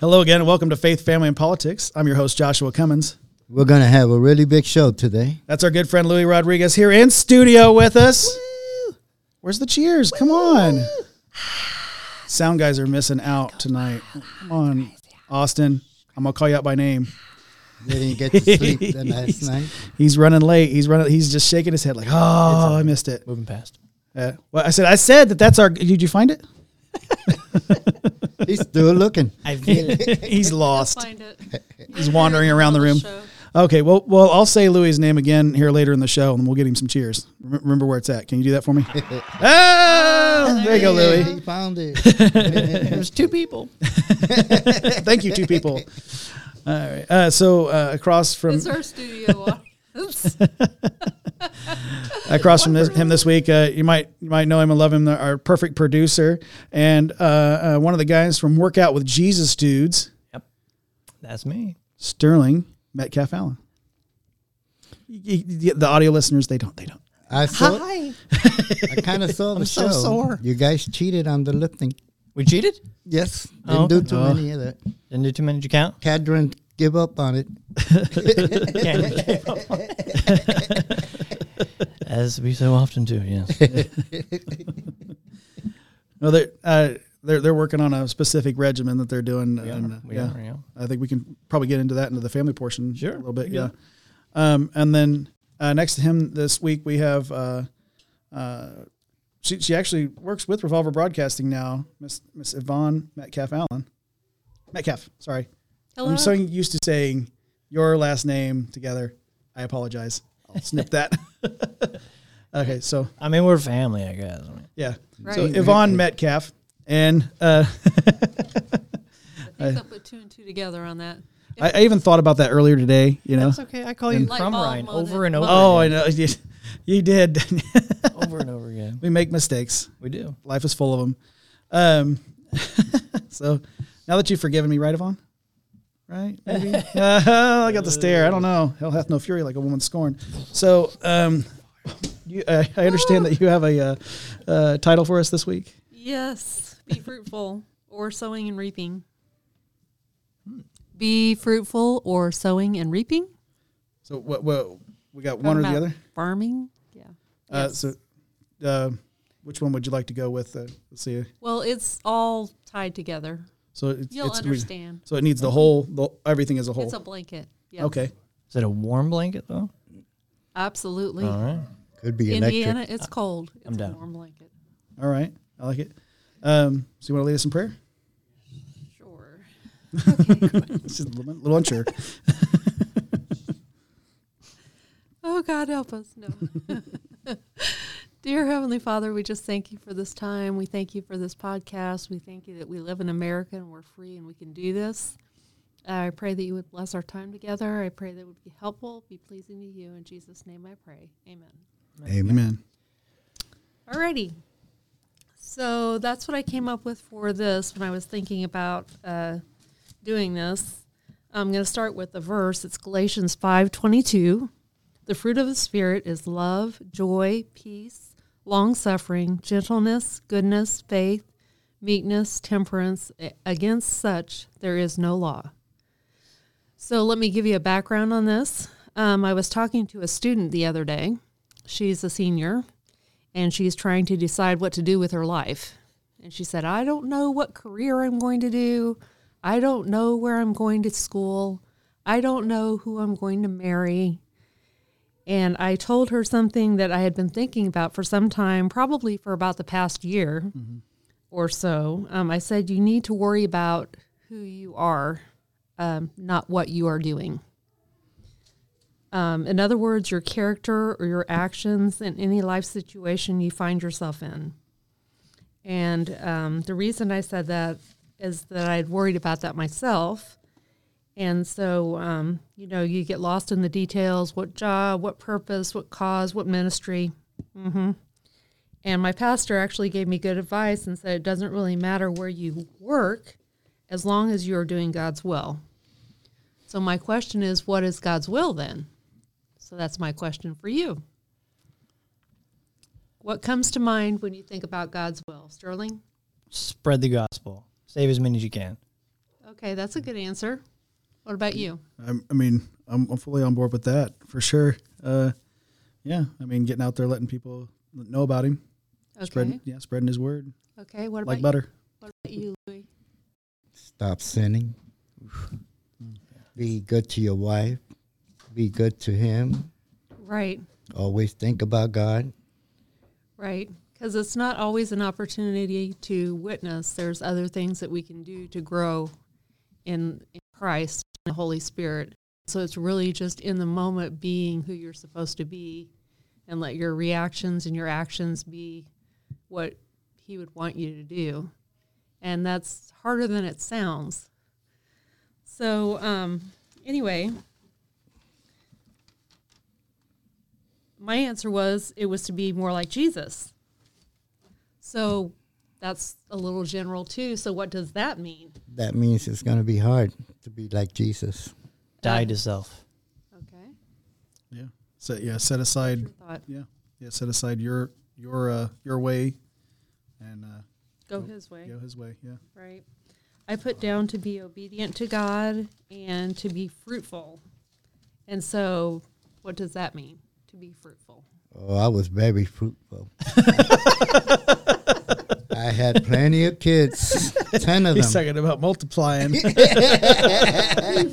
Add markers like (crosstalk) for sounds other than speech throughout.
Hello again, and welcome to Faith, Family, and Politics. I'm your host, Joshua Cummins. We're going to have a really big show today. That's our good friend Louis Rodriguez here in studio with us. Where's the cheers? Come on. Sound guys are missing out tonight. Come on, Austin. I'm gonna call you out by name. They Didn't get to sleep the (laughs) last night. He's running late. He's running. He's just shaking his head like, "Oh, I missed it." Moving past. Uh, well, I said, I said that that's our. Did you find it? (laughs) He's still looking. I feel it. (laughs) He's lost. Find it. He's wandering around the room. Show. Okay, well, well, I'll say Louis' name again here later in the show, and we'll get him some cheers. Rem- Remember where it's at. Can you do that for me? (laughs) oh, there you go, Hey, Louis. He found it. There's two people. Thank you, two people. All right. Uh, so uh, across from It's our studio audience. (laughs) across from this, him this week, uh, you might you might know him and love him. Our perfect producer and uh, uh, one of the guys from Workout with Jesus dudes, Yep, That's me. Sterling Metcalf Allen. Y- y- The audio listeners, they don't. They don't. I saw. Hi. (laughs) I kind of saw (laughs) the I'm so show. sore. You guys cheated on the lifting. We cheated? Yes. Didn't Oh, do too Oh. many of that. Didn't do too many. Did you count? Cadron give up on it. (laughs) As we so often do, yes. (laughs) No, they're uh, they're they're working on a specific regimen that they're doing. We and, are, we yeah, are, yeah. I think we can probably get into that into the family portion Sure, a little bit. we Yeah. Um, and then uh, next to him this week we have uh, uh, she she actually works with Revolver Broadcasting now, Miss Miss Yvonne Metcalf Allen. Metcalf, sorry. Hello. I'm so used to saying your last name together. I apologize. I'll snip that. (laughs) okay, so I mean, we're family, I guess. I mean, yeah. So Right. Yvonne Metcalf and uh, I think (laughs) I put two and two together on that. I, I even thought about that earlier today. You know. That's okay. I call you Light from bulb Ryan over and over. Oh, I know. (laughs) You, you did. Over and over again. we make mistakes. We do. Life is full of them. Um, so now that you've forgiven me, right, Yvonne? Right? (laughs) Maybe. uh, I got the stare. I don't know. Hell hath no fury like a woman scorned. So um, you, uh, I understand that you have a uh, uh, title for us this week. Yes. Be fruitful or sowing and reaping. Be fruitful or sowing and reaping. So what? what we got one or the other. Farming. Yeah. Uh, Yes. so, uh, which one would you like to go with? Uh, let's see. Well, it's all tied together. So it's, You'll it's understand. So it needs the whole, the, everything as a whole. It's a blanket. Yeah. Okay. Is it a warm blanket, though? Absolutely. All right. Could be Indiana, electric. it's cold. It's I'm a down. warm blanket. All right. I like it. Um, so you want to lead us in prayer? Sure. It's (laughs) just a little, little unsure. (laughs) Oh, God, help us. No. (laughs) Dear Heavenly Father, we just thank you for this time. We thank you for this podcast. We thank you that we live in America and we're free and we can do this. I pray that you would bless our time together. I pray that it would be helpful, be pleasing to you. In Jesus' name I pray. Amen. Amen. Amen. Alrighty. So that's what I came up with for this when I was thinking about uh, doing this. I'm going to start with the verse. It's Galatians 5:22. The fruit of the spirit is love, joy, peace, long-suffering, gentleness, goodness, faith, meekness, temperance. Against such there is no law. So let me give you a background on this. Um, I was talking to a student the other day. She's a senior and she's trying to decide what to do with her life. And she said, I don't know what career I'm going to do. I don't know where I'm going to school. I don't know who I'm going to marry. And I told her something that I had been thinking about for some time, probably for about the past year or so. Um, I said, You need to worry about who you are, um, not what you are doing. Um, in other words, your character or your actions in any life situation you find yourself in. And um, the reason I said that is that I'd worried about that myself. And so, um, you know, you get lost in the details what job, what purpose, what cause, what ministry. hmm And my pastor actually gave me good advice and said it doesn't really matter where you work as long as you're doing God's will. So, my question is, what is God's will then? So, that's my question for you. What comes to mind when you think about God's will? Sterling? Spread the gospel. Save as many as you can. Okay, that's a good answer. What about you? I'm, I mean, I'm, I'm fully on board with that for sure. Uh, yeah, I mean, getting out there, letting people know about him, Okay. spreading, yeah, spreading his word Okay. What about like you? butter. What about you, Louis? Stop sinning. Be good to your wife. Be good to him. Right. Always think about God. Right. Because it's not always an opportunity to witness. There's other things that we can do to grow in, in Christ and the Holy Spirit. So it's really just in the moment being who you're supposed to be and let your reactions and your actions be what He would want you to do. And that's harder than it sounds. So, um, anyway, my answer was it was to be more like Jesus. So that's a little general too. So what does that mean? That means it's going to be hard to be like Jesus. Die to self. Okay. Yeah. So yeah, set aside. Your. Yeah, yeah, set aside your your uh, your way, and uh, Go his way. go his way. Yeah. Right. I put down to be obedient to God and to be fruitful. And so what does that mean? To be fruitful. Oh, I was very fruitful. (laughs) I had plenty of kids, (laughs) 10 of He's them. talking about multiplying. be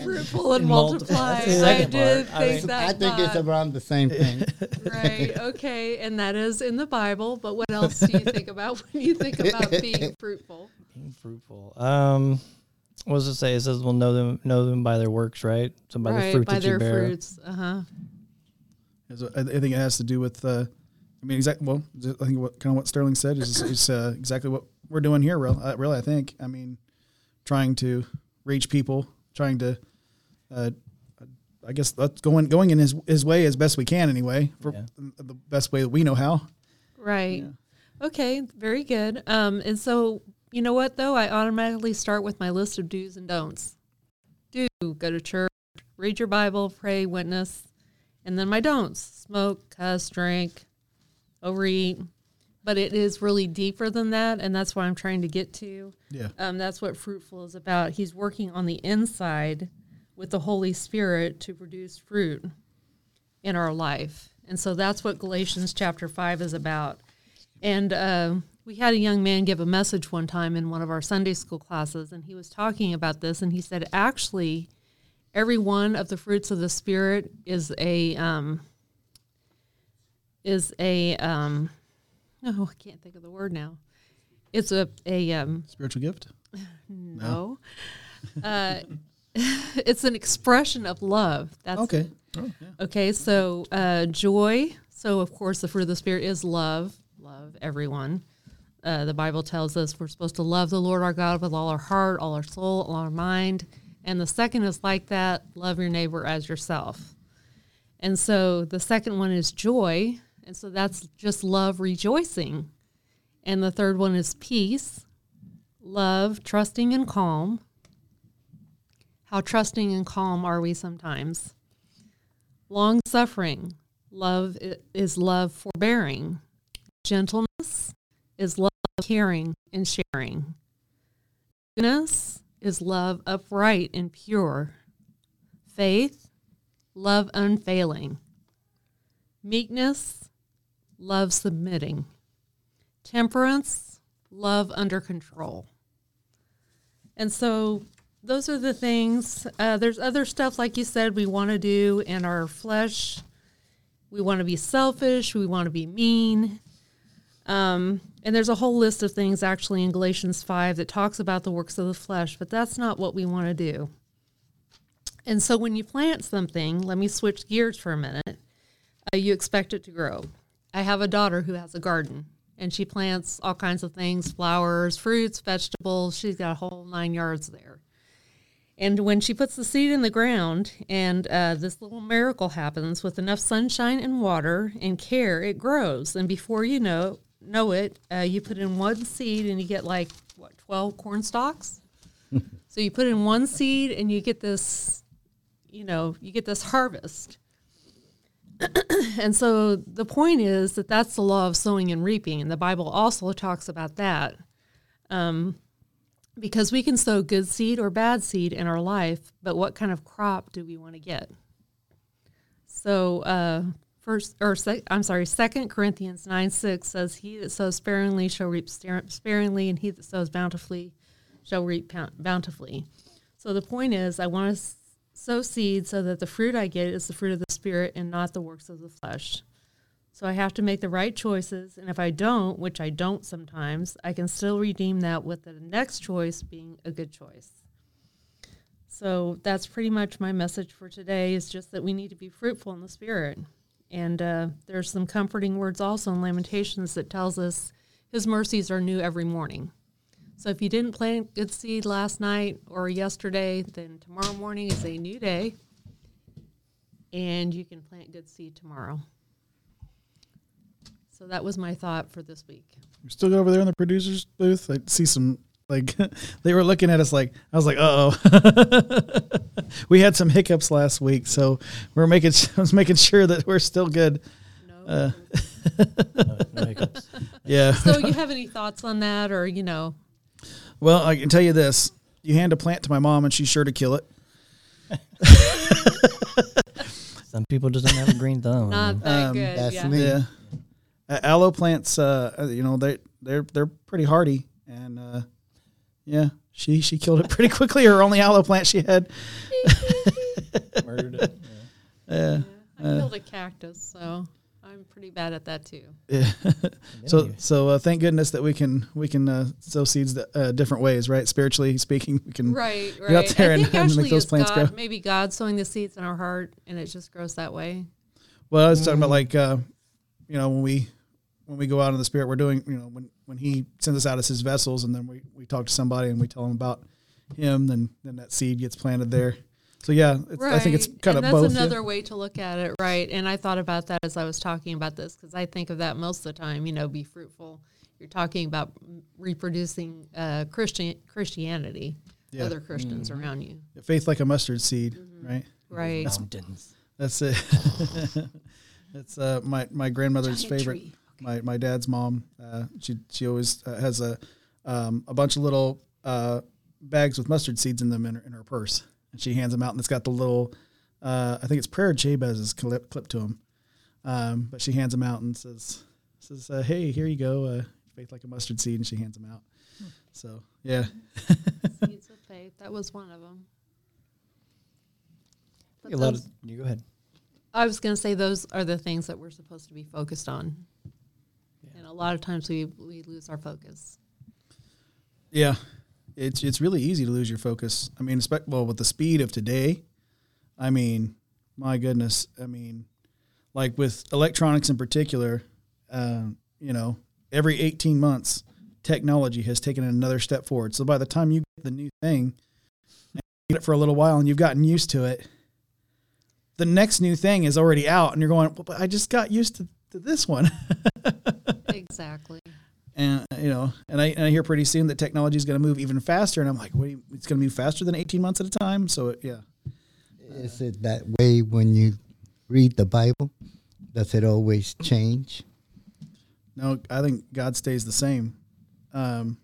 fruitful and And multiply. multiply. I second did part. I think mean- that. I think it's thought. around the same thing. (laughs) right. Okay. And that is in the Bible. But what else do you think about when you think about (laughs) being fruitful? Being fruitful. Um, what does it say? It says we'll know them know them by their works, right? So by the fruit by that their you bear. fruits. Uh huh. I I think it has to do with. Uh, I mean, exactly. Well, I think what kind of what Sterling said is, is uh, exactly what we're doing here. Real, uh, really, I think. I mean, trying to reach people, trying to, uh, I guess that's going going in his his way as best we can anyway, for Yeah. the best way that we know how. Right. Okay, very good. Um, and so you know what though, I automatically start with my list of do's and don'ts. Do go to church, read your Bible, pray, witness, and then my don'ts: smoke, cuss, drink, overeat. But it is really deeper than that, and that's what I'm trying to get to. Yeah. Um, that's what fruitful is about. He's working on the inside with the Holy Spirit to produce fruit in our life. And so that's what Galatians chapter 5 is about. And uh, we had a young man give a message one time in one of our Sunday school classes, and he was talking about this, and he said, actually, every one of the fruits of the Spirit is a. Um, is a um, oh I can't think of the word now. It's a a um, Spiritual gift. (laughs) no, uh, (laughs) it's an expression of love. That's Okay. it. Okay, so uh, joy. So of course, the fruit of the spirit is love. Love everyone. Uh, the Bible tells us we're supposed to love the Lord our God with all our heart, all our soul, all our mind. And the second is like that: love your neighbor as yourself. And so the second one is joy, and so that's just love, rejoicing. And the third one is peace, love, trusting, and calm. How trusting and calm are we sometimes? Long suffering. Love is love forbearing. Gentleness is love caring and sharing. Goodness is love upright and pure. Faith, love unfailing. Meekness, love submitting. Temperance, love under control. And so those are the things. Uh, there's other stuff, like you said, we want to do in our flesh. We want to be selfish. We want to be mean. Um, and there's a whole list of things actually in Galatians 5 that talks about the works of the flesh, but that's not what we want to do. And so when you plant something, let me switch gears for a minute, uh, you expect it to grow. I have a daughter who has a garden and she plants all kinds of things flowers, fruits, vegetables. She's got a whole nine yards there. And when she puts the seed in the ground and uh, this little miracle happens with enough sunshine and water and care, it grows. And before you know know it, uh, you put in one seed and you get like what twelve corn stalks. (laughs) so you put in one seed and you get this, you know, you get this harvest. (clears throat) and so the point is that that's the law of sowing and reaping, and the Bible also talks about that. Um, because we can sow good seed or bad seed in our life, but what kind of crop do we want to get? So, uh, first or sec, I'm sorry, Second Corinthians nine six says, "He that sows sparingly shall reap sparingly, and he that sows bountifully shall reap bountifully." So the point is, I want to sow seed so that the fruit I get is the fruit of the spirit and not the works of the flesh. So I have to make the right choices, and if I don't, which I don't sometimes, I can still redeem that with the next choice being a good choice. So that's pretty much my message for today. Is just that we need to be fruitful in the spirit, and uh, there's some comforting words also in Lamentations that tells us His mercies are new every morning. So if you didn't plant good seed last night or yesterday, then tomorrow morning is a new day, and you can plant good seed tomorrow. So that was my thought for this week. We're still over there in the producers booth. I see some like (laughs) they were looking at us like I was like, uh oh. (laughs) we had some hiccups last week, so we're making (laughs) I was making sure that we're still good. No. Uh, No, no. Yeah. so you have any thoughts on that, or you know? Well, I can tell you this: you hand a plant to my mom, and she's sure to kill it. Some people just don't have a green thumb. (laughs) Not that Um, good. that's yeah. me. Yeah. Uh, aloe plants, uh, you know, they they're they're pretty hardy, and uh, yeah, she she killed it pretty (laughs) quickly. Her only aloe plant she had. (laughs) Murdered it. Yeah. I killed a cactus, so I'm pretty bad at that too. (laughs) Yeah. so so uh, thank goodness that we can we can uh, sow seeds uh, different ways, right? Spiritually speaking, we can. Right, Get out right. there I and- (laughs) and make those plants God, grow. maybe God sowing the seeds in our heart, and it just grows that way. Well, I was talking about like uh, you know when we when we go out in the spirit, we're doing you know when when He sends us out as His vessels, and then we we talk to somebody and we tell them about Him, then then that seed gets planted there. So yeah, it's, I think it's kind and of that's both. yeah. another way to look at it, right? And I thought about that as I was talking about this because I think of that most of the time. You know, be fruitful. You're talking about reproducing uh, Christian Christianity, Yeah. other Christians Mm-hmm. around you, Faith like a mustard seed, right? right? Mountains. That's it. (laughs) That's uh, my my grandmother's Giant favorite. tree. My my dad's mom. Uh, she she always uh, has a um, a bunch of little uh, bags with mustard seeds in them in her, in her purse, and she hands them out, and it's got the little. Uh, I think it's Prayer Jabez's clip clip to him, um, but she hands them out and says says uh, Hey, here you go. Uh, faith like a mustard seed, and she hands them out. So yeah, Seeds (laughs) of faith. That was one of them. But A lot those- of, you go ahead. I was going to say those are the things that we're supposed to be focused on. And a lot of times we, we lose our focus. Yeah, it's it's really easy to lose your focus. I mean, well with the speed of today. I mean, my goodness. I mean, like with electronics in particular, uh, you know, every eighteen months, technology has taken another step forward. So by the time you get the new thing, get it for a little while, and you've gotten used to it, the next new thing is already out, and you're going, well, but I just got used to, to this one. (laughs) exactly. And you know, and I, and I hear pretty soon that technology is going to move even faster, and I'm like, wait, it's going to move faster than 18 months at a time. So it, yeah, Is it that way when you read the Bible? Does it always change? no, I think God stays the same. Um,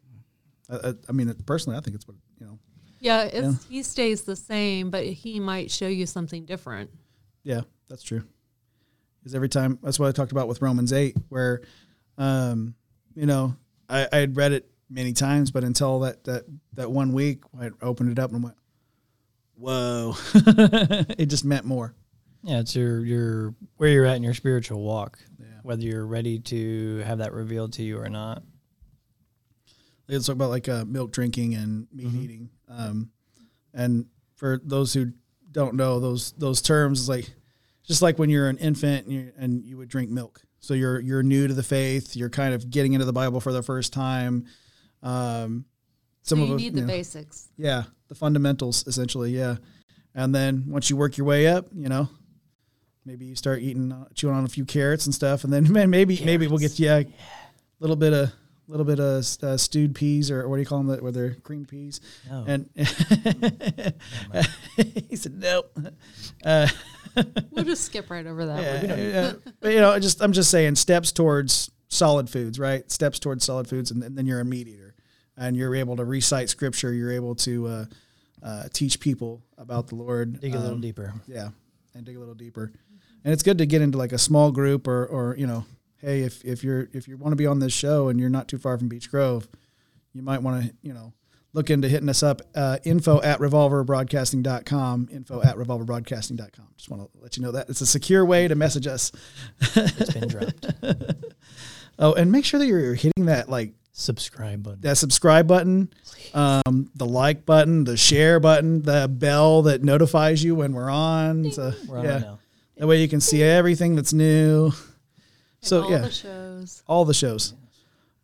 I, I, I mean, personally, I think it's what you know. Yeah, it's, he stays the same, but he might show you something different. Yeah, that's true. Because every time, that's what I talked about with Romans 8, where, um, you know, I, I had read it many times, but until that, that, that one week, I opened it up and went, whoa, (laughs) it just meant more. Yeah, it's your your where you're at in your spiritual walk. Yeah. Whether you're ready to have that revealed to you or not. Let's talk about like uh, milk drinking and meat eating. Um, and for those who don't know those those terms, it's like just like when you're an infant and you, and you would drink milk. So you're you're new to the faith. You're kind of getting into the Bible for the first time. Um, some so of you us, need the you know, basics. yeah, the fundamentals essentially. Yeah, and then once you work your way up, you know, maybe you start eating, uh, chewing on a few carrots and stuff, and then (laughs) man, maybe maybe we'll get yeah, a little bit of little bit of uh, stewed peas or what do you call them? That where they're green peas. No. And (laughs) (laughs) he said no. Uh, (laughs) We'll just skip right over that yeah, one. yeah. but you know, just I'm just saying steps towards solid foods, right? Steps towards solid foods, and, then- then you're a meat eater. and you're able to recite scripture. You're able to uh, uh, teach people about the Lord. Dig a little um, deeper. yeah, and dig a little deeper. And it's good to get into like a small group or or you know, hey, if if you're if you want to be on this show and you're not too far from Beech Grove, you might want to you know look into hitting us up. Uh, info at revolverbroadcasting.com. Info at revolverbroadcasting.com. Just want to let you know that it's a secure way to message us. It's been dropped. (laughs) Oh, and make sure that you're hitting that like Subscribe button. that subscribe button, um, the like button, the share button, the bell that notifies you when we're on. So We're on yeah. right now. That way you can see everything that's new. (laughs) So all yeah, the shows. all the shows.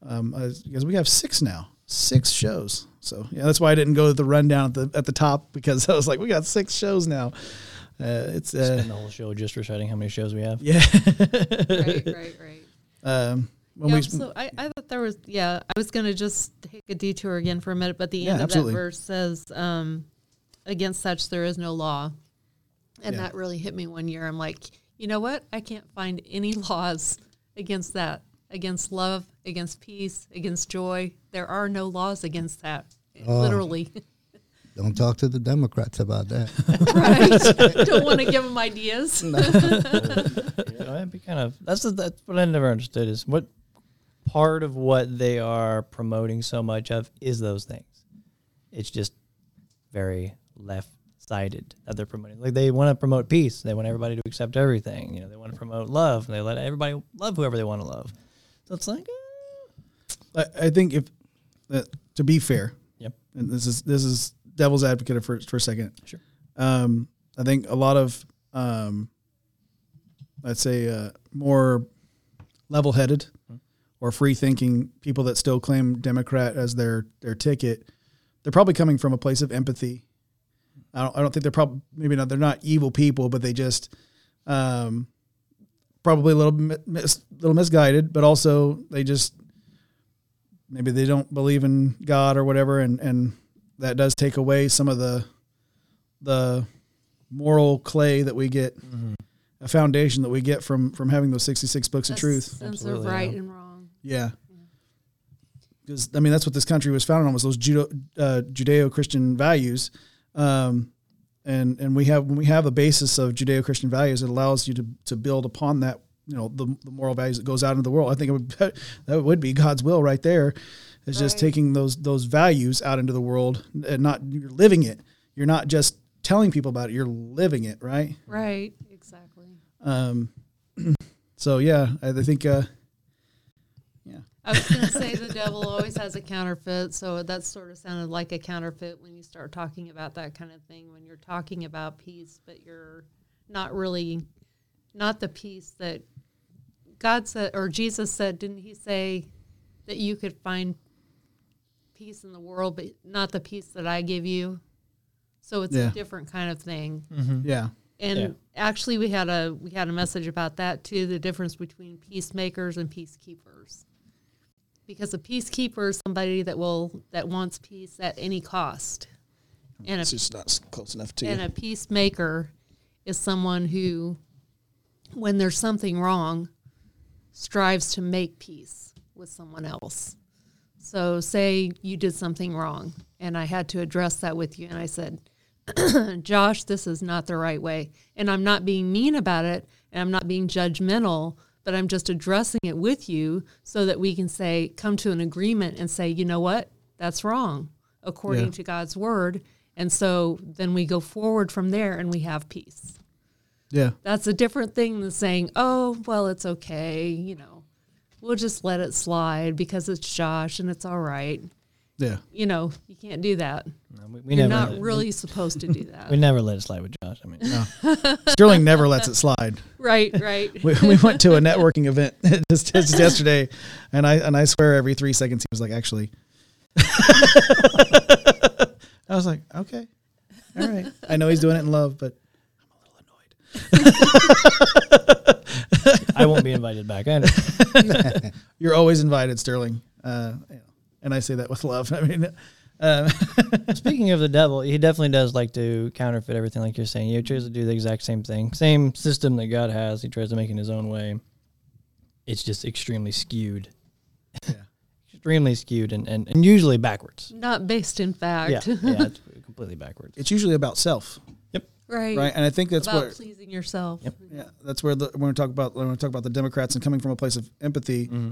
Um, uh, because we have six now, six shows. So yeah, that's why I didn't go to the rundown at the at the top because (laughs) I was like, we got six shows now. Uh, it's uh, Spend the whole show just reciting how many shows we have. yeah. (laughs) right, right, right. um, when yeah, we so I, I thought there was yeah I was gonna just take a detour again for a minute, but the Yeah, end of absolutely. that verse says, um, "Against such there is no law," and Yeah. that really hit me one year. I'm like, you know what? I can't find any (laughs) laws against that, against love, against peace, against joy. There are no laws against that. Oh. Literally, (laughs) Don't talk to the Democrats about that. (laughs) right? (laughs) Don't want to give them ideas. You know, it'd be kind of that's the, that's what I never understood is what part of what they are promoting so much of is those things. It's just very left sided that they're promoting. Like they want to promote peace. They want everybody to accept everything. You know, they want to promote love. They let everybody love whoever they want to love. So it's like, I, I think if uh, to be fair, Yep. and this is this is devil's advocate for for a second. Sure. Um, I think a lot of um, let's say uh, more level-headed or free-thinking people that still claim Democrat as their their ticket, they're probably coming from a place of empathy. I don't I don't think they're probably maybe not they're not evil people, but they just um, probably a little mis, little misguided, but also they just maybe they don't believe in God or whatever, and and that does take away some of the the moral clay that we get, a foundation that we get from from having those sixty six books of truth. sense of right yeah. and wrong. Yeah. Because I mean that's what this country was founded on was those Judo, uh, Judeo-Christian values, um, and and we have when we have a basis of Judeo-Christian values, it allows you to to build upon that you know the, the moral values that goes out into the world. I think it would (laughs) that would be God's will right there, is just Right. taking those those values out into the world and not you're living it. You're not just telling people about it. You're living it, right? Right. Exactly. Um, (clears throat) so yeah, I, I think uh. I was going to say the devil always has a counterfeit, so that sort of sounded like a counterfeit when you start talking about that kind of thing. When you're talking about peace, but you're not really, not the peace that God said or Jesus said. Didn't He say that you could find peace in the world, but not the peace that I give you? So it's Yeah. a different kind of thing. Mm-hmm. Yeah. And Yeah. actually, we had a we had a message about that too. The difference between peacemakers and peacekeepers, because a peacekeeper is somebody that will that wants peace at any cost, and a It's just not close enough to and you. a peacemaker is someone who, when there's something wrong, strives to make peace with someone else. So, say you did something wrong, and I had to address that with you, and I said, (clears throat) Josh, this is not the right way. And I'm not being mean about it, and I'm not being judgmental, but I'm just addressing it with you so that we can say, come to an agreement and say, you know what? That's wrong according Yeah. to God's word. And so then we go forward from there and we have peace. Yeah. That's a different thing than saying, oh, well, it's okay. You know, we'll just let it slide because it's Josh and it's all right. Yeah. You know, you can't do that. no, we, we You're never not really supposed to do that. (laughs) we never let it slide with Josh. I mean, no. Sterling never lets it slide. (laughs) right, right. We, we went to a networking event (laughs) just, just yesterday, and I and I swear every three seconds he was like, actually. (laughs) I was like, okay, all right. I know he's doing it in love, but I'm a little annoyed. I won't be invited back. I understand. You're always invited, Sterling. Uh, and I say that with love. I mean, uh, (laughs) Speaking of the devil, he definitely does like to counterfeit everything, like you're saying. He tries to do the exact same thing, same system that God has. He tries to make it his own way. It's just extremely skewed. Yeah. (laughs) extremely skewed and, and, and usually backwards. Not based in fact. Yeah, yeah, (laughs) it's completely backwards. It's usually about self, Yep. right. right? And I think that's About what pleasing yourself. Yep. Yeah, that's where the, when we talk about when we talk about the Democrats and coming from a place of empathy, Mm-hmm.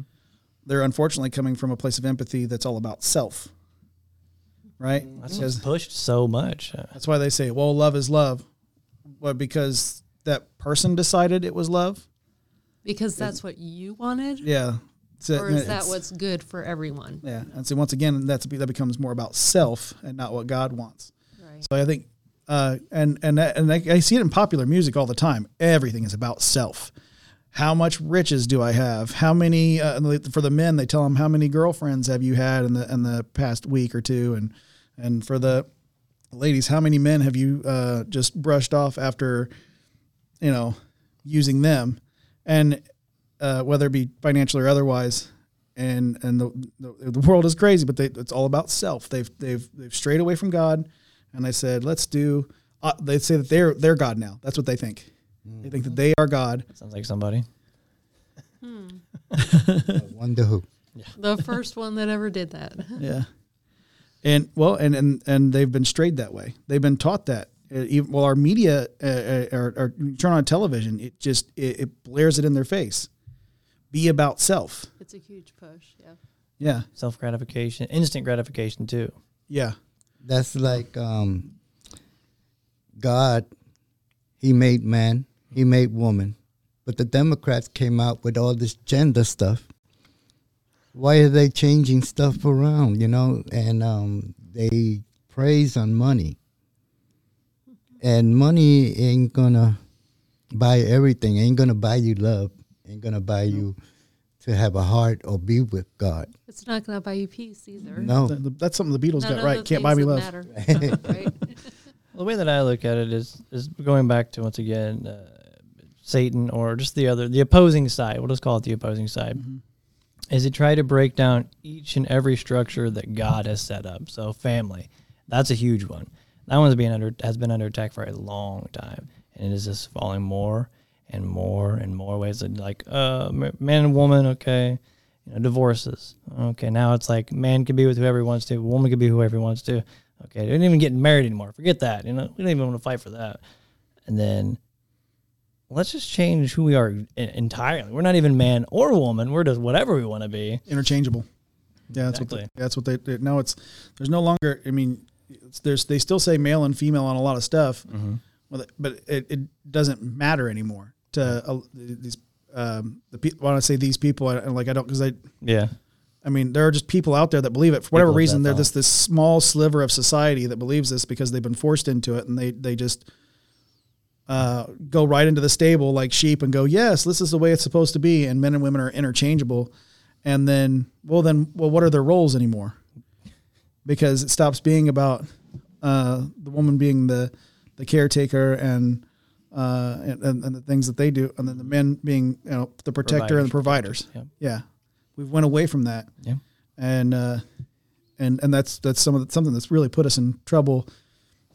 they're unfortunately coming from a place of empathy that's all about self. Right? That's Because pushed so much. That's why they say, "Well, love is love." Well, because that person decided it was love. Because that's what you wanted? Yeah. So Or is that what's good for everyone? Yeah, and so once again, that's that becomes more about self and not what God wants. Right. So I think, uh, and and that- and I, I see it in popular music all the time. Everything is about self. How much riches do I have? How many uh, for the men? They tell them how many girlfriends have you had in the in the past week or two, and and for the ladies, how many men have you uh, just brushed off after, you know, using them, and uh, whether it be financially or otherwise. And and the, the the world is crazy, but they, it's all about self. They've they've they've strayed away from God, and they said, let's do. Uh, they say that they're they're God now. That's what they think. They think that they are God. sounds like somebody. (laughs) I wonder who. The first one that ever did that. Yeah. And well, and and and they've been strayed that way. They've been taught that. Uh, even, well, our media, uh, uh, or, or you turn on television, it just it, it blares it in their face. Be about self. It's a huge push. Yeah. Yeah, Self gratification, instant gratification too. yeah, That's like um, God. He made man. He made woman. But the Democrats came out with all this gender stuff. Why are they changing stuff around? You know, and um, they praise on money. And money ain't gonna buy everything. Ain't gonna buy you love. Ain't gonna buy you to have a heart or be with God. It's not going to buy you peace either. No. Th- th- that's something the Beatles None got of right. the Can't buy me things love. that matter. (laughs) right? The way that I look at it is is going back to once again uh, Satan or just the other the opposing side. We'll just call it the opposing side. Is it try to break down each and every structure that God has set up? So family, that's a huge one. That one's being under has been under attack for a long time, and it is just falling more and more and more ways. Like uh, man and woman, okay, you know, divorces. Okay, now it's like man can be with whoever he wants to, woman can be whoever he wants to. Okay, they don't even get married anymore. Forget that. You know, we don't even want to fight for that. And then let's just change who we are entirely. We're not even man or woman. We're just whatever we want to be. Interchangeable. Yeah, that's what they, that's what they, they no. It's there's no longer. I mean, it's, there's they still say male and female on a lot of stuff, well, but it, it doesn't matter anymore to uh, these um, the people. When I say these people, I, like I don't because I Yeah. I mean, there are just people out there that believe it for whatever People reason. They're thought. this this small sliver of society that believes this because they've been forced into it, and they they just uh, go right into the stable like sheep and go, yes, this is the way it's supposed to be, and men and women are interchangeable. And then, well, then, well, what are their roles anymore? Because it stops being about uh, the woman being the the caretaker and. Uh, and, and, and the things that they do, and then the men being, you know, the protector and the providers. Yep. Yeah, we've went away from that Yeah. and uh, and and that's that's some of the, something that's really put us in trouble,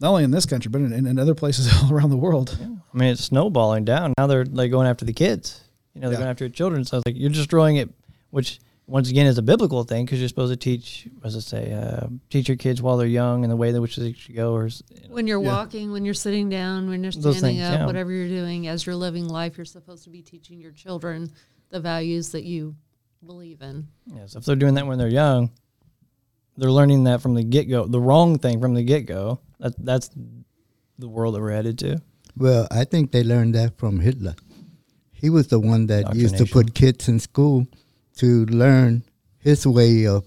not only in this country but in, in, in other places (laughs) all around the world. I mean, it's snowballing down. Now they're like going after the kids. You know, they're Yeah. going after your children. So it's like you're destroying it, which once again is a biblical thing because you're supposed to teach, as I say, uh, teach your kids while they're young and the way in which they should go. Or you know, When you're Yeah. walking, when you're sitting down, when you're standing things, up, yeah. whatever you're doing, as you're living life, you're supposed to be teaching your children the values that you believe in. yeah, so if they're doing that when they're young, they're learning that from the get go, the wrong thing from the get go. That that's the world that we're headed to. Well, I think they learned that from Hitler. He was the one that used to put kids in school to learn his way of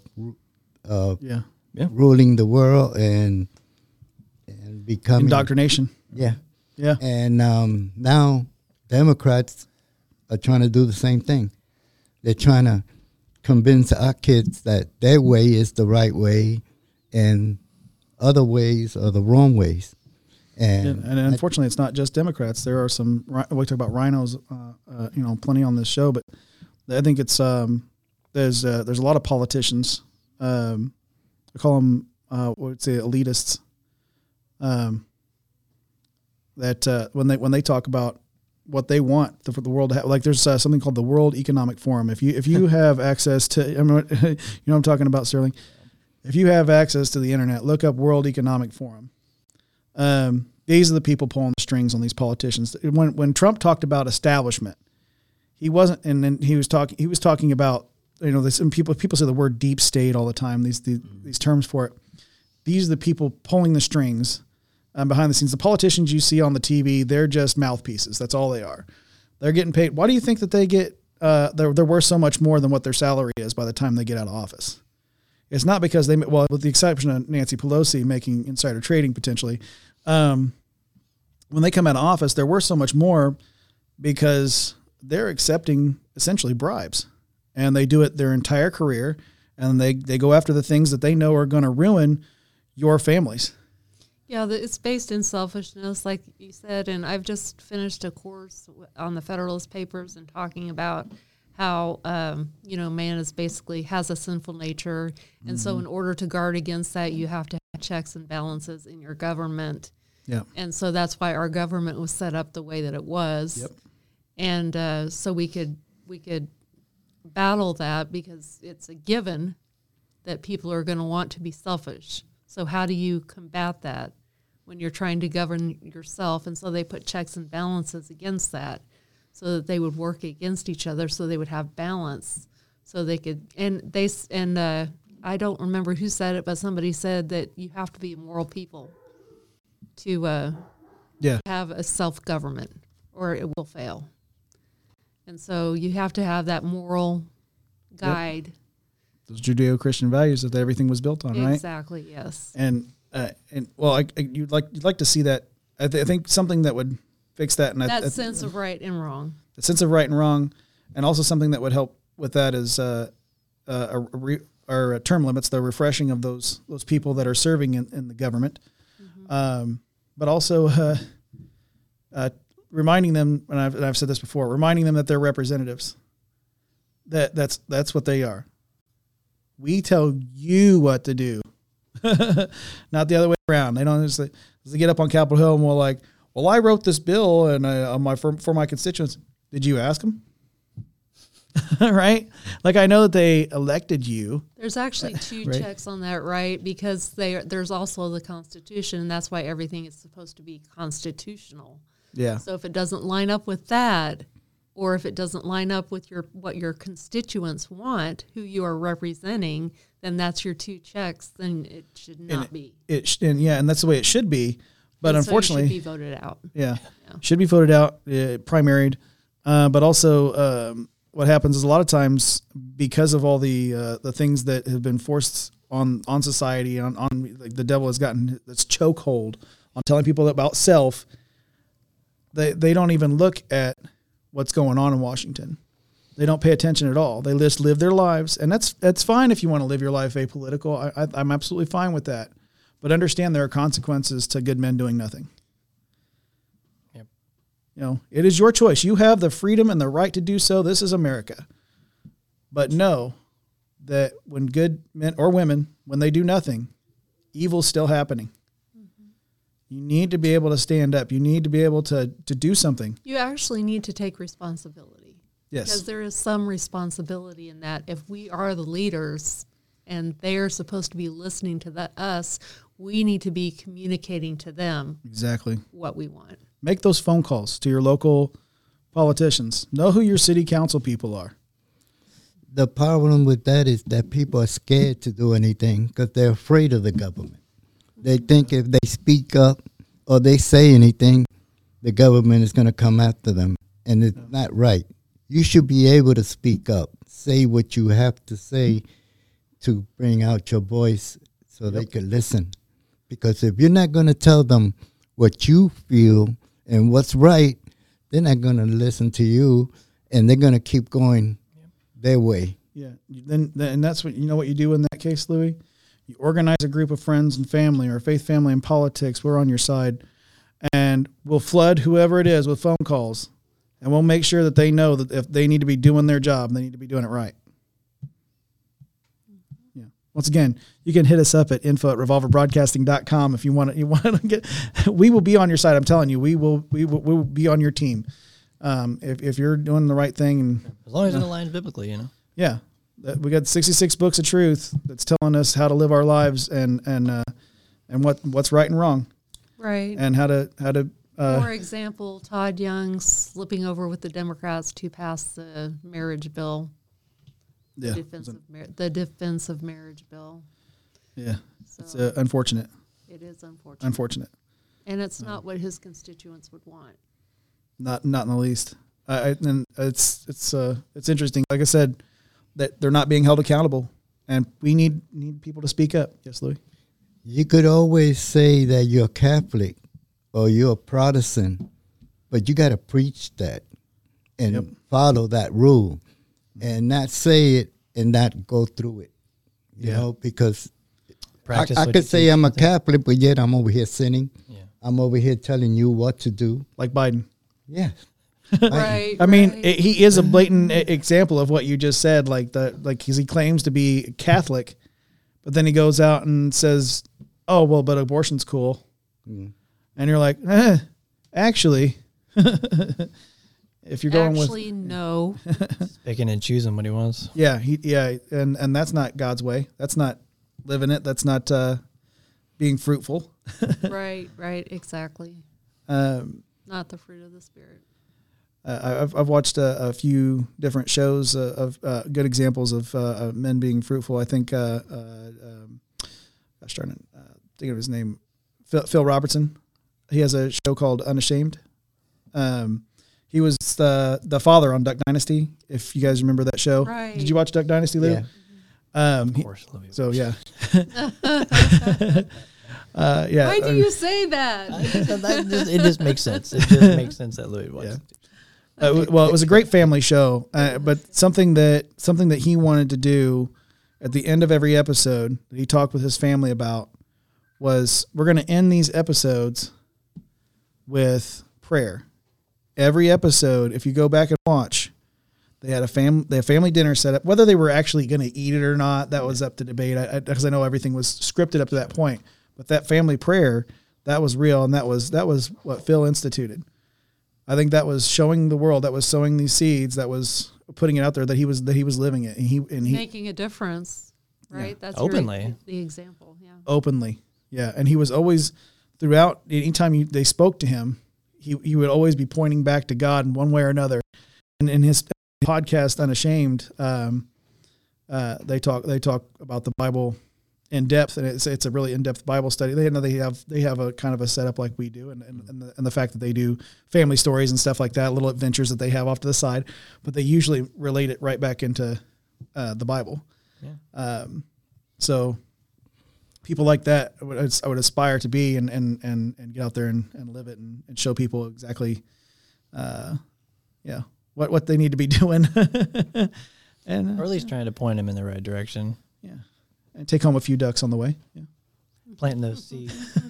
uh, Yeah, ruling the world and and becoming indoctrination. Yeah, Yeah, and um, now Democrats are trying to do the same thing. They're trying to convince our kids that their way is the right way, and other ways are the wrong ways. And, and, and unfortunately, it's not just Democrats. There are some. We talk about RINOs, uh, uh, you know, plenty on this show, but I think it's um, there's uh, there's a lot of politicians. Um, I call them uh, what would say elitists. Um, that uh, when they when they talk about what they want the, for the world to have. Like there's uh, something called the World Economic Forum. If you if you (laughs) have access to, I mean, (laughs) you know, what I'm talking about Sterling. If you have access to the internet, look up World Economic Forum. Um, these are the people pulling the strings on these politicians. When when Trump talked about establishment, he wasn't, and then he was talking. He was talking about you know this. And people people say the word deep state all the time. These these, these terms for it. These are the people pulling the strings um, behind the scenes. The politicians you see on the TV, they're just mouthpieces. That's all they are. They're getting paid. Why do you think that they get? Uh, they're they're worth so much more than what their salary is by the time they get out of office. It's not because they well, with the exception of Nancy Pelosi making insider trading potentially. Um, when they come out of office, they're worth so much more because they're accepting essentially bribes, and they do it their entire career, and they they go after the things that they know are going to ruin your families. Yeah, the, it's based in selfishness, like you said. And I've just finished a course w- on the Federalist Papers and talking about how um, you know man is basically has a sinful nature, and so in order to guard against that, you have to have checks and balances in your government. Yeah. And so that's why our government was set up the way that it was. Yep. And uh, so we could we could battle that because it's a given that people are going to want to be selfish. So how do you combat that when you're trying to govern yourself? And so they put checks and balances against that, so that they would work against each other, so they would have balance, so they could. And they and uh, I don't remember who said it, but somebody said that you have to be moral people to uh, Yeah. have a self government, or it will fail. And so you have to have that moral guide. Those Judeo-Christian values that everything was built on, right? Exactly. Yes. and uh, and well, I, I, you'd like you'd like to see that. I, th- I think something that would fix that, and I, That I- sense of right and wrong. the sense of right and wrong, and also something that would help with that is uh, uh, a re- or uh, term limits, the refreshing of those those people that are serving in, in the government, um, but also (laughs) uh, uh, reminding them, and I've, and I've said this before, reminding them that they're representatives. That that's that's what they are. We tell you what to do, (laughs) not the other way around. They don't just like, they get up on Capitol Hill and we're like, "Well, I wrote this bill and I, on my for, for my constituents." Did you ask them? (laughs) right? Like I know that they elected you. There's actually two (laughs) Right. checks on that, right? Because they there's also the Constitution, and that's why everything is supposed to be constitutional. Yeah. So if it doesn't line up with that, or if it doesn't line up with your what your constituents want, who you are representing, then that's your two checks. Then it should not be. It sh- and yeah, and that's the way it should be. But And so it unfortunately, should be voted out. Yeah. Should be voted out, uh, primaried. Uh, but also, um, what happens is a lot of times because of all the uh, the things that have been forced on on society, on on like the devil has gotten this chokehold on telling people about self. They they don't even look at what's going on in Washington. They don't pay attention at all. They just live their lives, and that's that's fine if you want to live your life apolitical. I, I, I'm absolutely fine with that. But understand there are consequences to good men doing nothing. Yep. You know, it is your choice. You have the freedom and the right to do so. This is America. But know that when good men or women, when they do nothing, evil's still happening. Mm-hmm. You need to be able to stand up. You need to be able to to do something. You actually need to take responsibility. Yes. Because there is some responsibility in that. If we are the leaders and they're supposed to be listening to the, us, we need to be communicating to them Exactly. what we want. Make those phone calls to your local politicians. Know who your city council people are. The problem with that is that people are scared to do anything because they're afraid of the government. They think if they speak up or they say anything, the government is going to come after them. And it's not right. You should be able to speak up, say what you have to say to bring out your voice so they can listen. Because if you're not going to tell them what you feel and what's right, they're not going to listen to you and they're going to keep going their way. Yeah. Then, then and that's what you know what you do in that case, Louis. You organize a group of friends and family or faith family and politics. We're on your side, and we'll flood whoever it is with phone calls, and we'll make sure that they know that if they need to be doing their job, they need to be doing it right. Yeah. Once again, you can hit us up at info at revolverbroadcasting.com if you want to, you (laughs) want to get, we will be on your side. I'm telling you, we will, we will, we will be on your team. Um, if if you're doing the right thing, and As long as it aligns biblically, you know. yeah, we got 66 books of truth that's telling us how to live our lives and and uh, and what what's right and wrong, Right. and how to how to. Uh, For example, Todd Young slipping over with the Democrats to pass the marriage bill, yeah, defense of mar- the defense of marriage bill. yeah, So it's uh, unfortunate. it is unfortunate, Unfortunate. and it's not what his constituents would want. Not not in the least. I, I and it's it's uh it's interesting. Like I said, that they're not being held accountable, and we need need people to speak up. Yes, Louis. You could always say that you're Catholic or you're a Protestant, but you got to preach that and Yep. follow that rule and not say it and not go through it. You Yeah. know, because Practice I, I could say I'm a think. Catholic, but yet I'm over here sinning. Yeah. I'm over here telling you what to do. Like Biden. Yes. (laughs) Right. I mean, right. it, he is a blatant e- example of what you just said. Like the like he's, he claims to be Catholic, but then he goes out and says, "Oh well, but abortion's cool," Mm. And you're like, eh, "Actually, (laughs) if you're going with actually no. (laughs) Picking and choosing what he wants. yeah, he yeah, and and that's not God's way. That's not living it. That's not uh, being fruitful." (laughs) right. Right. Exactly. Um, Not the fruit of the spirit. Uh, I- I've, I've watched a, a few different shows uh, of uh, good examples of uh, uh, men being fruitful. I think, uh, uh, um, gosh darn it, uh, think of his name, Phil, Phil Robertson. He has a show called Unashamed. Um, he was the the father on Duck Dynasty. If you guys remember that show, Right. did you watch Duck Dynasty, Lou? Yeah. Um, Of he- course, Louis. so yeah, (laughs) (laughs) uh, yeah. Why do um, you say that? That just- it just makes sense. It just (laughs) makes sense that Louis watched. Yeah. Uh, w- well, it was a great family show, uh, but something that something that he wanted to do at the end of every episode that he talked with his family about was we're going to end these episodes with prayer. Every episode, if you go back and watch, they had a fam they had family dinner set up. Whether they were actually going to eat it or not, that was up to debate. I, because I know everything was scripted up to that point, but that family prayer that was real, and that was that was what Phil instituted. I think that was showing the world, that was sowing these seeds, that was putting it out there that he was that he was living it, and he and he Making a difference. Right. That's your- Openly. the example. Yeah. openly, yeah, and he was always throughout. Anytime you, they spoke to him, he he would always be pointing back to God in one way or another. And in his podcast, Unashamed, um, uh, they talk they talk about the Bible in depth, and it's it's a really in depth Bible study. They know they have they have a kind of a setup like we do, and and, and, the, and the fact that they do family stories and stuff like that, little adventures that they have off to the side, but they usually relate it right back into uh, the Bible. Yeah. Um, so people like that, I would, I would aspire to be and, and, and, and get out there and, and live it and, and show people exactly, uh, yeah, what, what they need to be (laughs) doing. and, Or uh, at least trying to point them in the right direction. yeah, and take home a few ducks on the way. Yeah. Planting those seeds. (laughs)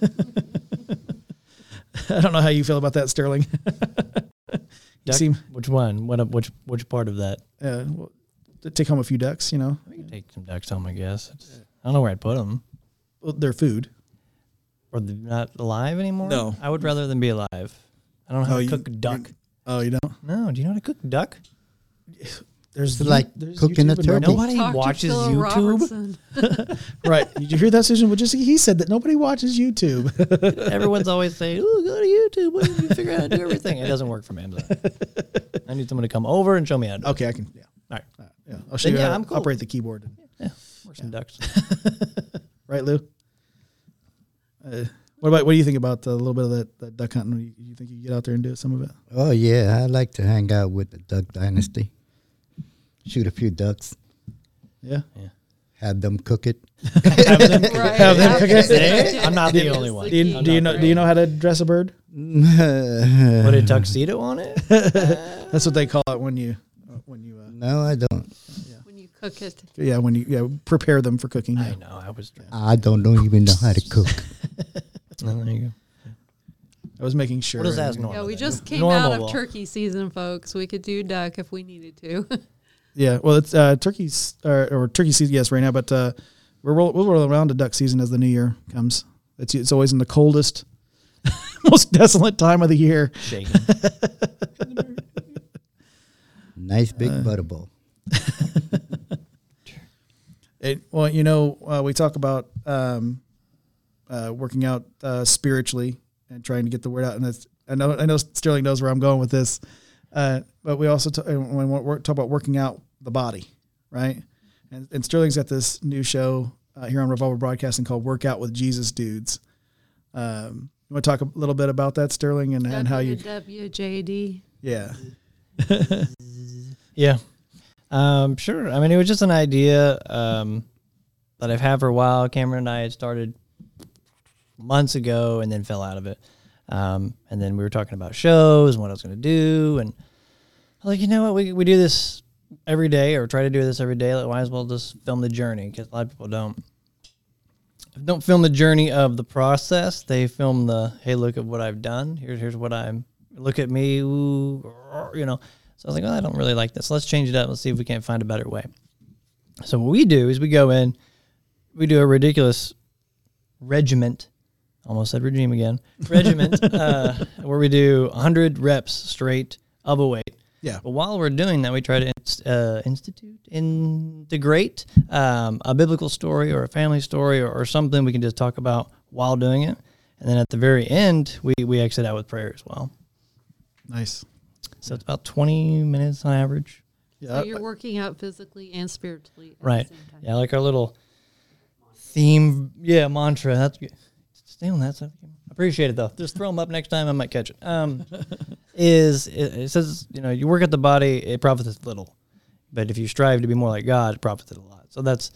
I don't know how you feel about that, Sterling. (laughs) Duck- seem, which one? What? Which? Which part of that? uh, well, take home a few ducks, you know, take some ducks home, I guess. It's- I don't know where I'd put them. Well, they're food. Or they're not alive anymore? No. I would rather them be alive. I don't know how Oh, to you- cook duck. Oh, you don't? No, do you know how to cook duck? (sighs) There's It's like there's cooking a YouTube and turkey. Nobody Talk to watches Phil YouTube. Robertson. (laughs) right. Did you hear that, Susan? Well, just he said that nobody watches YouTube. (laughs) Everyone's always saying, "Oh, go to YouTube. Why don't you figure out how to do everything?" It doesn't work for me. I'm sorry. I need someone to come over and show me how to. do it. okay, I can. Yeah. All right, Uh, yeah. I'll show Then, you yeah, how to I'm cool. operate the keyboard. work some ducks. (laughs) Right, Lou? Uh, what about what do you think about a little bit of that, that duck hunting? You, you think you get out there and do some of it? Oh yeah, I like to hang out with the Duck Dynasty. Shoot a few ducks, Yeah. have them cook it. right. Have them (laughs) cook it? (laughs) I'm not the only one. Do you, do you know Do you know how to dress a bird? Put a (laughs) tuxedo on it. That's what they call it when you uh, when you uh, no, I don't. When you cook it. yeah when you yeah prepare them for cooking. I know. I was. I don't, don't even know how to cook. (laughs) Oh, there you go. I was making sure. What does that normal? Yeah, we just came Normal out of will. turkey season, folks. We could do duck if we needed to. (laughs) Yeah, well, it's uh, turkeys or, or turkey season, yes, right now. But uh, we're roll, we'll roll around to duck season as the new year comes. It's it's always in the coldest, (laughs) most desolate time of the year. Shaking. Nice big Uh, butterball. It, well, you know, uh, we talk about um, uh, working out uh, spiritually and trying to get the word out. And that's, I know, I know Sterling knows where I'm going with this, uh, but we also t- when we talk about working out the body, right? And, and Sterling's got this new show uh, here on Revolver Broadcasting called "Workout with Jesus Dudes." Um, you want to talk a little bit about that, Sterling, and, and how you, WWJD. yeah, (laughs) Yeah. Um, sure. I mean, it was just an idea um, that I've had for a while. Cameron and I had started months ago and then fell out of it. Um, and then we were talking about shows and what I was going to do. And I was like, you know what? We, we do this every day or try to do this every day. Like, might as well just film the journey because a lot of people don't. Don't film the journey of the process. They film the hey, look at what I've done. Here's here's what I'm. Look at me. Ooh, you know. So I was like, well, I don't really like this. Let's change it up. Let's see if we can't find a better way. So what we do is we go in, we do a ridiculous regiment. Almost said regime again. (laughs) Regiment, uh, where we do 100 reps straight of a weight. yeah, But while we're doing that, we try to inst- uh, institute, integrate um, a biblical story or a family story or, or something we can just talk about while doing it. And then at the very end, we, we exit out with prayer as well. nice. So it's about 20 minutes on average. Yeah, So you're working out physically and spiritually. At Right. The same time. Yeah, like our little theme, yeah, mantra. That's good. Stay on that. So appreciate it though. Just throw them up next time. I might catch it. Um, (laughs) is it, it says you know you work at the body, it profiteth little, but if you strive to be more like God, it profiteth a lot. So that's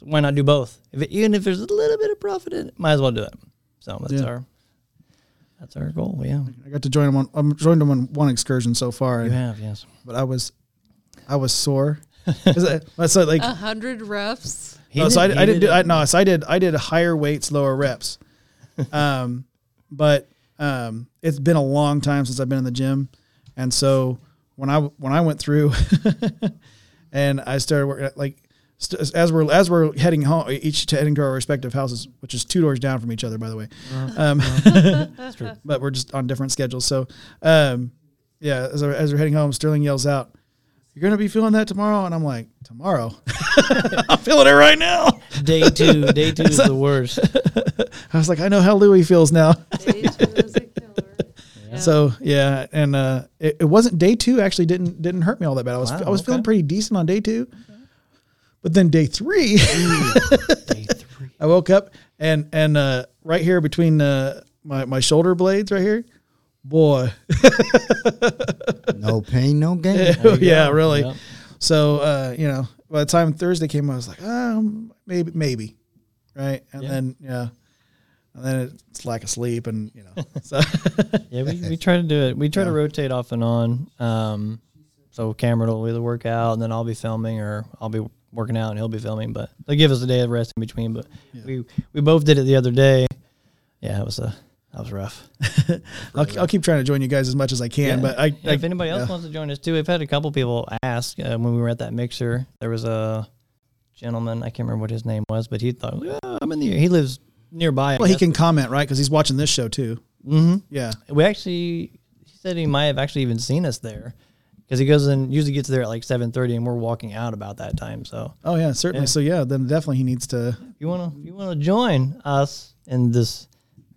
why not do both? If it, even if there's a little bit of profit in it, might as well do it. So that's Yeah. our that's our goal. Yeah, I got to join him on. I'm joined him on one excursion so far, you and- have yes. but I was, I was sore. 'Cause I- so like, A hundred reps. No, so I, did- I he didn't did do. I, no, so I did. I did higher weights, lower reps. (laughs) Um, but um, it's been a long time since I've been in the gym, and so when I when I went through, (laughs) and I started working like st- as we're as we're heading home, each heading to our respective houses, which is two doors down from each other, by the way. Um, (laughs) That's true. but we're just on different schedules. So, um, yeah, as, we're- as we're heading home, Sterling yells out, "You're gonna be feeling that tomorrow," and I'm like, "Tomorrow? (laughs) I'm feeling it right now." Day two, day two (laughs) is the worst. I was like, "I know how Louis feels now." Day two is a killer. Yeah. So yeah, and uh, it, it wasn't day two. Actually, didn't didn't hurt me all that bad. I was Wow, I was feeling pretty decent on day two, but then day three, (laughs) day three. I woke up and and uh, right here between uh, my my shoulder blades, right here, boy, No pain, no gain. (laughs) There yeah, go. really. Yep. So uh, you know, by the time Thursday came, I was like, um, maybe, maybe, right? And Yeah. then yeah, and then it's lack of sleep, and you know, (laughs) so Yeah, we, we try to do it. We try to rotate off and on. Um, so Cameron will either work out and then I'll be filming, or I'll be working out and he'll be filming. But they'll give us a day of rest in between. But Yeah. we we both did it the other day. Yeah, it was a that was rough. (laughs) I'll, I'll keep trying to join you guys as much as I can. Yeah. But I, Yeah, I if anybody else wants to join us too, we've had a couple people ask uh, when we were at that mixer. There was a gentleman I can't remember what his name was, but he thought, yeah, I'm in the. He lives nearby. well, he can comment, right? Because he's watching this show too. Mm-hmm. Yeah. We actually, he said he might have actually even seen us there because he goes and usually gets there at like seven thirty, and we're walking out about that time. So Oh yeah, certainly. Yeah. So yeah, then definitely he needs to. if you wanna, you wanna join us in this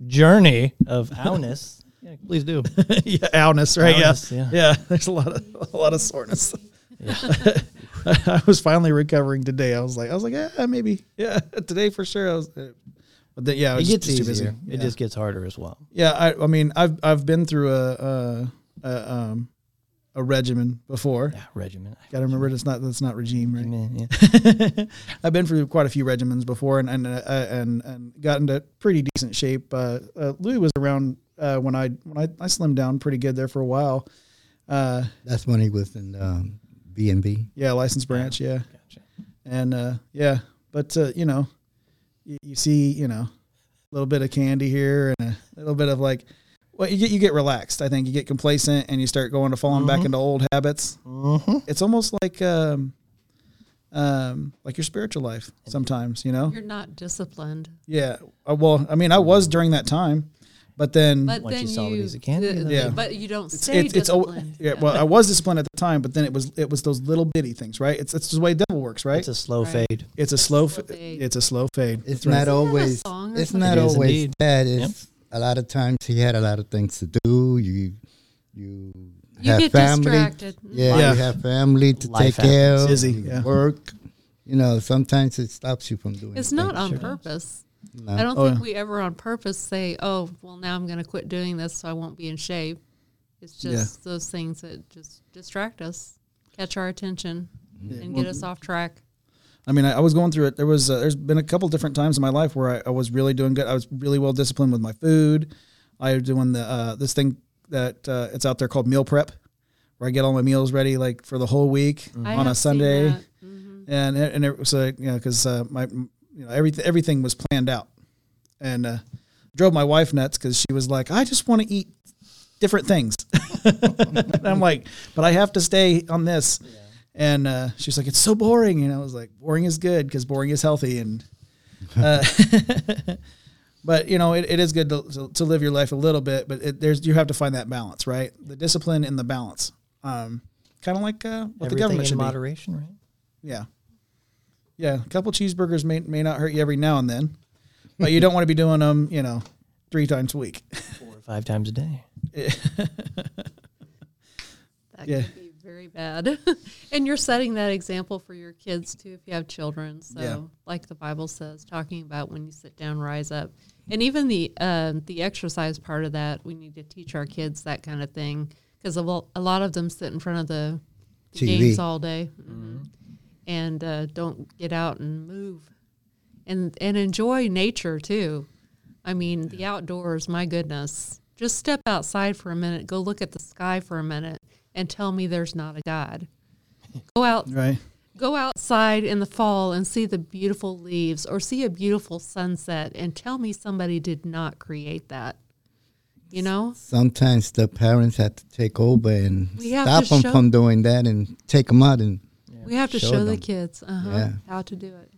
journey of (laughs) owness, yeah, please do. (laughs) yeah, owness, right? Owness, yeah. yeah. (laughs) There's a lot of a lot of soreness. I was finally recovering today. I was like, I was like, yeah, maybe, yeah, today for sure. I was, uh, but then, yeah, I It was gets just too busy. Yeah. It just gets harder as well. yeah. I, I mean, I've I've been through a a, a um a regimen before. Yeah, regiment. Got to remember that's not that's not regime, right? Amen, yeah. (laughs) I've been through quite a few regimens before, and and uh, and, and got into pretty decent shape. Uh, uh, Louis was around uh, when I when I, I slimmed down pretty good there for a while. Uh, That's when he was in um, B and B. yeah, license branch, yeah, Gotcha. and uh, yeah, but uh, you know, you, you see, you know, a little bit of candy here and a little bit of like, well, you get you get relaxed. I think you get complacent and you start going to falling back Mhm. into old habits. Mm-hmm. It's almost like um, um, like your spiritual life sometimes, you know. You're not disciplined. Yeah. Uh, well, I mean, I was during that time, But then But Once then you saw what you, is, it can be, Yeah. but you don't it's stay it's, it's al- disciplined. yeah, well, I was disciplined at the time, but then it was it was those little bitty things, right? It's it's the way devil works, right? It's a slow Right. fade. It's a slow, slow fade. it's a slow fade. It's not Isn't that a always. It's not always bad. It's Yep. A lot of times he had a lot of things to do. You you You have get family. distracted. Yeah, Yeah. you have family to Life take care of. Busy, you yeah. Work. You know, sometimes it stops you from doing. It's not on Sure purpose. No. I don't Oh, think yeah. we ever on purpose say, "Oh, well, now I'm going to quit doing this, so I won't be in shape." It's just those things that just distract us, catch our attention, and get us off track. I mean, I, I was going through it. There was uh, there's been a couple different times in my life where I, I was really doing good. I was really well disciplined with my food. I was doing the uh, this thing that uh, it's out there called meal prep, where I get all my meals ready like for the whole week I on a Sunday. Mhm. and it- and it was you know because uh, my you know everything everything was planned out, and uh, drove my wife nuts because she was like, I just want to eat different things. (laughs) and I'm like, but I have to stay on this. And uh, she's like, it's so boring. And I was like, boring is good because boring is healthy. And, uh, (laughs) but you know, it, it is good to, to, to live your life a little bit, but it, there's, you have to find that balance, right? The discipline and the balance. Um, kind of like uh, what the Everything government in should be. moderation, right? Yeah. Yeah. A couple cheeseburgers may, may not hurt you every now and then, but you don't want to be doing them, you know, three times a week. Four or five times a day. (laughs) That Yeah. Could be very bad. (laughs) and you're setting that example for your kids too if you have children. So, Yeah. like the Bible says, talking about when you sit down, rise up. And even the um, the exercise part of that, we need to teach our kids that kind of thing because a a lot of them sit in front of the, the games all day Mhm. and uh, don't get out and move and and enjoy nature too. I mean, the outdoors, my goodness. Just step outside for a minute, go look at the sky for a minute and tell me there's not a God. Go out right. go outside in the fall and see the beautiful leaves or see a beautiful sunset and tell me somebody did not create that. You know? Sometimes the parents have to take over and stop them show- from doing that and take them out and We have to Show show, the kids uh-huh, Yeah. how to do it.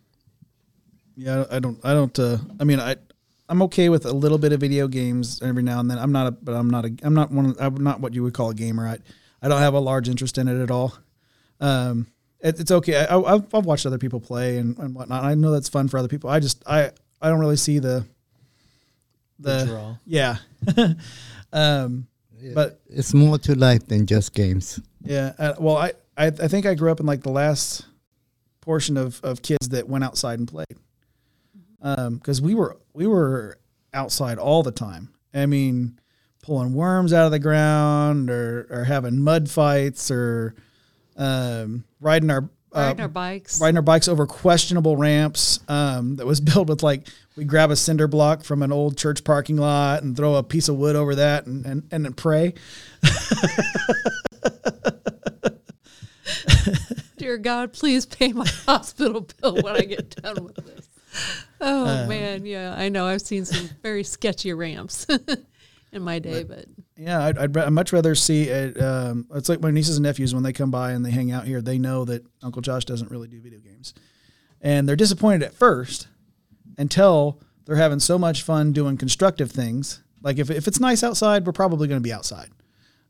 Yeah, I don't. I don't. Uh, I mean, I. I'm okay with a little bit of video games every now and then. I'm not a, but I'm not a, I'm not one. I'm not what you would call a gamer. I, I don't have a large interest in it at all. Um, it, it's okay. I, I, I've, I've watched other people play and, and whatnot. I know that's fun for other people. I just, I, I don't really see the, The the, draw. yeah. (laughs) um, but it's more to life than just games. yeah. Uh, well, I, I, I think I grew up in like the last portion of, of kids that went outside and played. Um, cause we were, we were outside all the time. I mean, pulling worms out of the ground or, or having mud fights or, um, riding our, Riding uh, our bikes. riding our bikes over questionable ramps um, that was (laughs) built with like we grab a cinder block from an old church parking lot and throw a piece of wood over that and and, and then pray. (laughs) Dear God, please pay my (laughs) hospital bill when I get done with this. Oh Uh, man, yeah, I know. I've seen some very sketchy ramps in my day, but Yeah, I'd, I'd, I'd much rather see it. Um, it's like my nieces and nephews when they come by and they hang out here. They know that Uncle Josh doesn't really do video games, and they're disappointed at first until they're having so much fun doing constructive things. Like if if it's nice outside, we're probably going to be outside.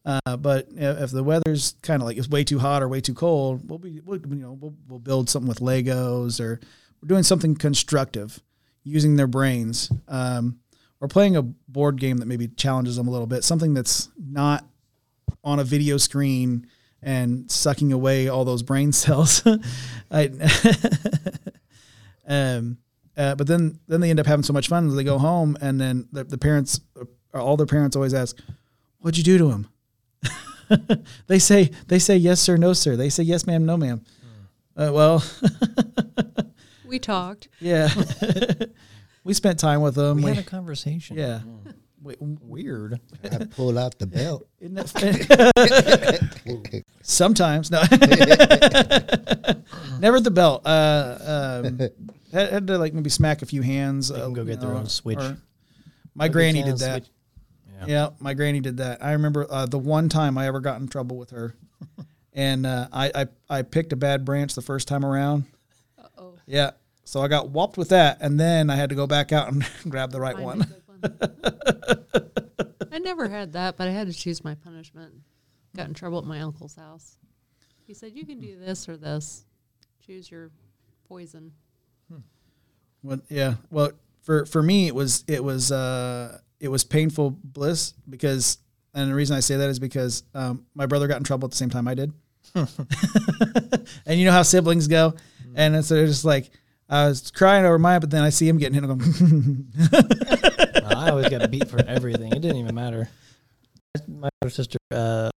Uh, but if if the weather's kind of like it's way too hot or way too cold, we'll be we'll, you know we'll, we'll build something with Legos or we're doing something constructive, using their brains. Um, or playing a board game that maybe challenges them a little bit, something that's not on a video screen and sucking away all those brain (laughs) cells. I, (laughs) um, uh, but then then they end up having so much fun. They go home, and then the, the parents, uh, all their parents, always ask, "What'd you do to him?" (laughs) they say they say yes sir, no sir. They say yes ma'am, no ma'am. Uh, well, we talked. yeah, we spent time with them. We We- had a conversation. yeah. Wait, Weird. I pull out the belt. (laughs) Isn't that (laughs) Sometimes, no. (laughs) Never the belt. Uh, um, had, had to like maybe smack a few hands. They can uh, go get you their know, own switch. or- My Go get granny did that. Yeah. Yeah, my granny did that. I remember uh, the one time I ever got in trouble with her, and uh, I, I I picked a bad branch the first time around. Uh-oh. Yeah, so I got whopped with that, and then I had to go back out and (laughs) grab the right find one. one. (laughs) I never had that, but I had to choose my punishment. Got in trouble at my uncle's house. He said, "You can do this or this. Choose your poison." Well, yeah. Well, for for me, it was it was uh it was painful bliss because, and the reason I say that is because um, my brother got in trouble at the same time I did, (laughs) and you know how siblings go, and it's so just like I was crying over mine, but then I see him getting hit, I'm going, (laughs) I always got beat for everything. It didn't even matter. My older sister, uh,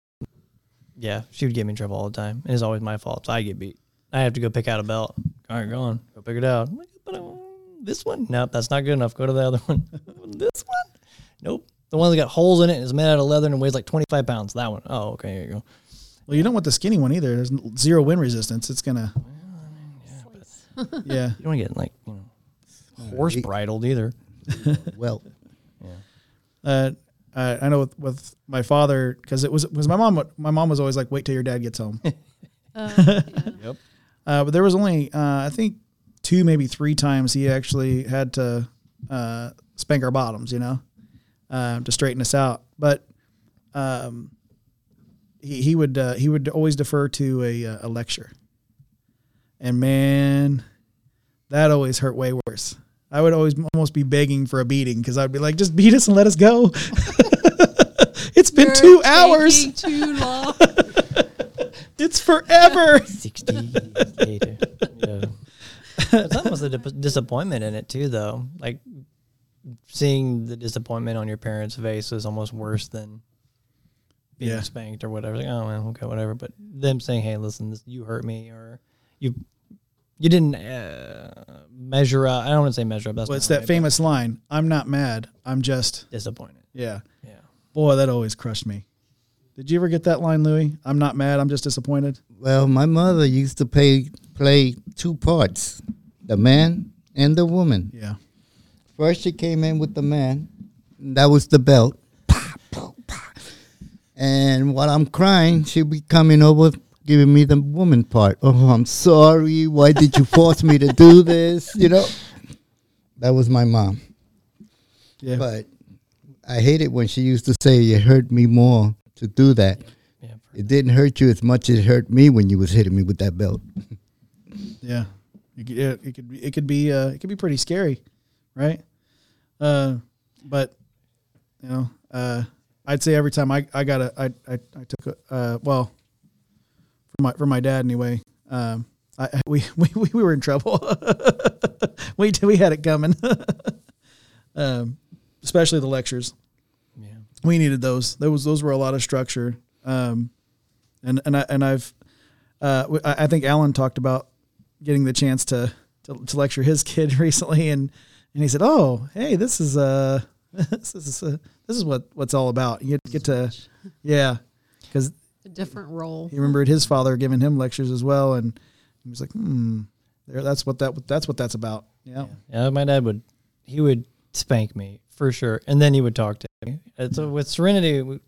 yeah, she would get me in trouble all the time. It's always my fault. So I get beat. I have to go pick out a belt. All right, go on, go pick it out. Like, but uh, this one, nope, that's not good enough. Go to the other (laughs) one. this one, nope. The one that got holes in it and is made out of leather and weighs like 25 pounds. That one. Oh, okay, here you go. well, you don't want the skinny one either. There's zero wind resistance. It's gonna, (laughs) yeah. You don't want to get like you know horse bridled either. (laughs) Well, yeah. Uh, uh, I know with, with my father because it was because my mom my mom was always like wait till your dad gets home. (laughs) Uh, yeah. Yep. Uh, but there was only uh, I think two maybe three times he actually had to uh, spank our bottoms, you know, uh, to straighten us out. But um, he he would uh, he would always defer to a uh, a lecture, and man, that always hurt way worse. I would always almost be begging for a beating because I'd be like, just beat us and let us go. (laughs) it's been You're two hours. Too long. (laughs) It's forever. (laughs) 60 years later. Yeah. There's almost a dip- disappointment in it too, though. Like seeing the disappointment on your parents' face is almost worse than being Yeah. spanked or whatever. Like, oh, well, okay, whatever. But them saying, "Hey, listen, this, you hurt me," or you you didn't uh, measure up. I don't want to say measure up. That's Well, it's that but famous line. I'm not mad. I'm just disappointed. yeah. Yeah. Boy, that always crushed me. Did you ever get that line, Louis? I'm not mad. I'm just disappointed. well, my mother used to play play two parts, the man and the woman. Yeah. First, she came in with the man. That was the belt. And while I'm crying, she'll be coming over, giving me the woman part. Oh, I'm sorry. Why did you force me to do this? You know, that was my mom. Yeah. But I hate it when she used to say, "It hurt me more to do that." Yeah. It didn't hurt you as much as it hurt me when you was hitting me with that belt. (laughs) yeah. It, could- yeah, it could be it could be uh, it could be pretty scary, right? Uh, but you know, uh, I'd say every time I I got a I I, I took a uh, well for my for my dad anyway. Um, I, we, (laughs) we we were in trouble. (laughs) we we had it coming. (laughs) um, especially the lectures. Yeah. we needed those. Those those were a lot of structure. Um, and and I and I've uh, I think Alan talked about getting the chance to to, to lecture his kid recently, and and he said, "Oh, hey, this is uh this is uh, this is what what's all about. You get, get to yeah, because A different role. he remembered his father giving him lectures as well, and he was like, hmm, there, that's what that that's what that's about. Yeah, Yeah, my dad would he would spank me for sure, and then he would talk to me. And so with Serenity, we,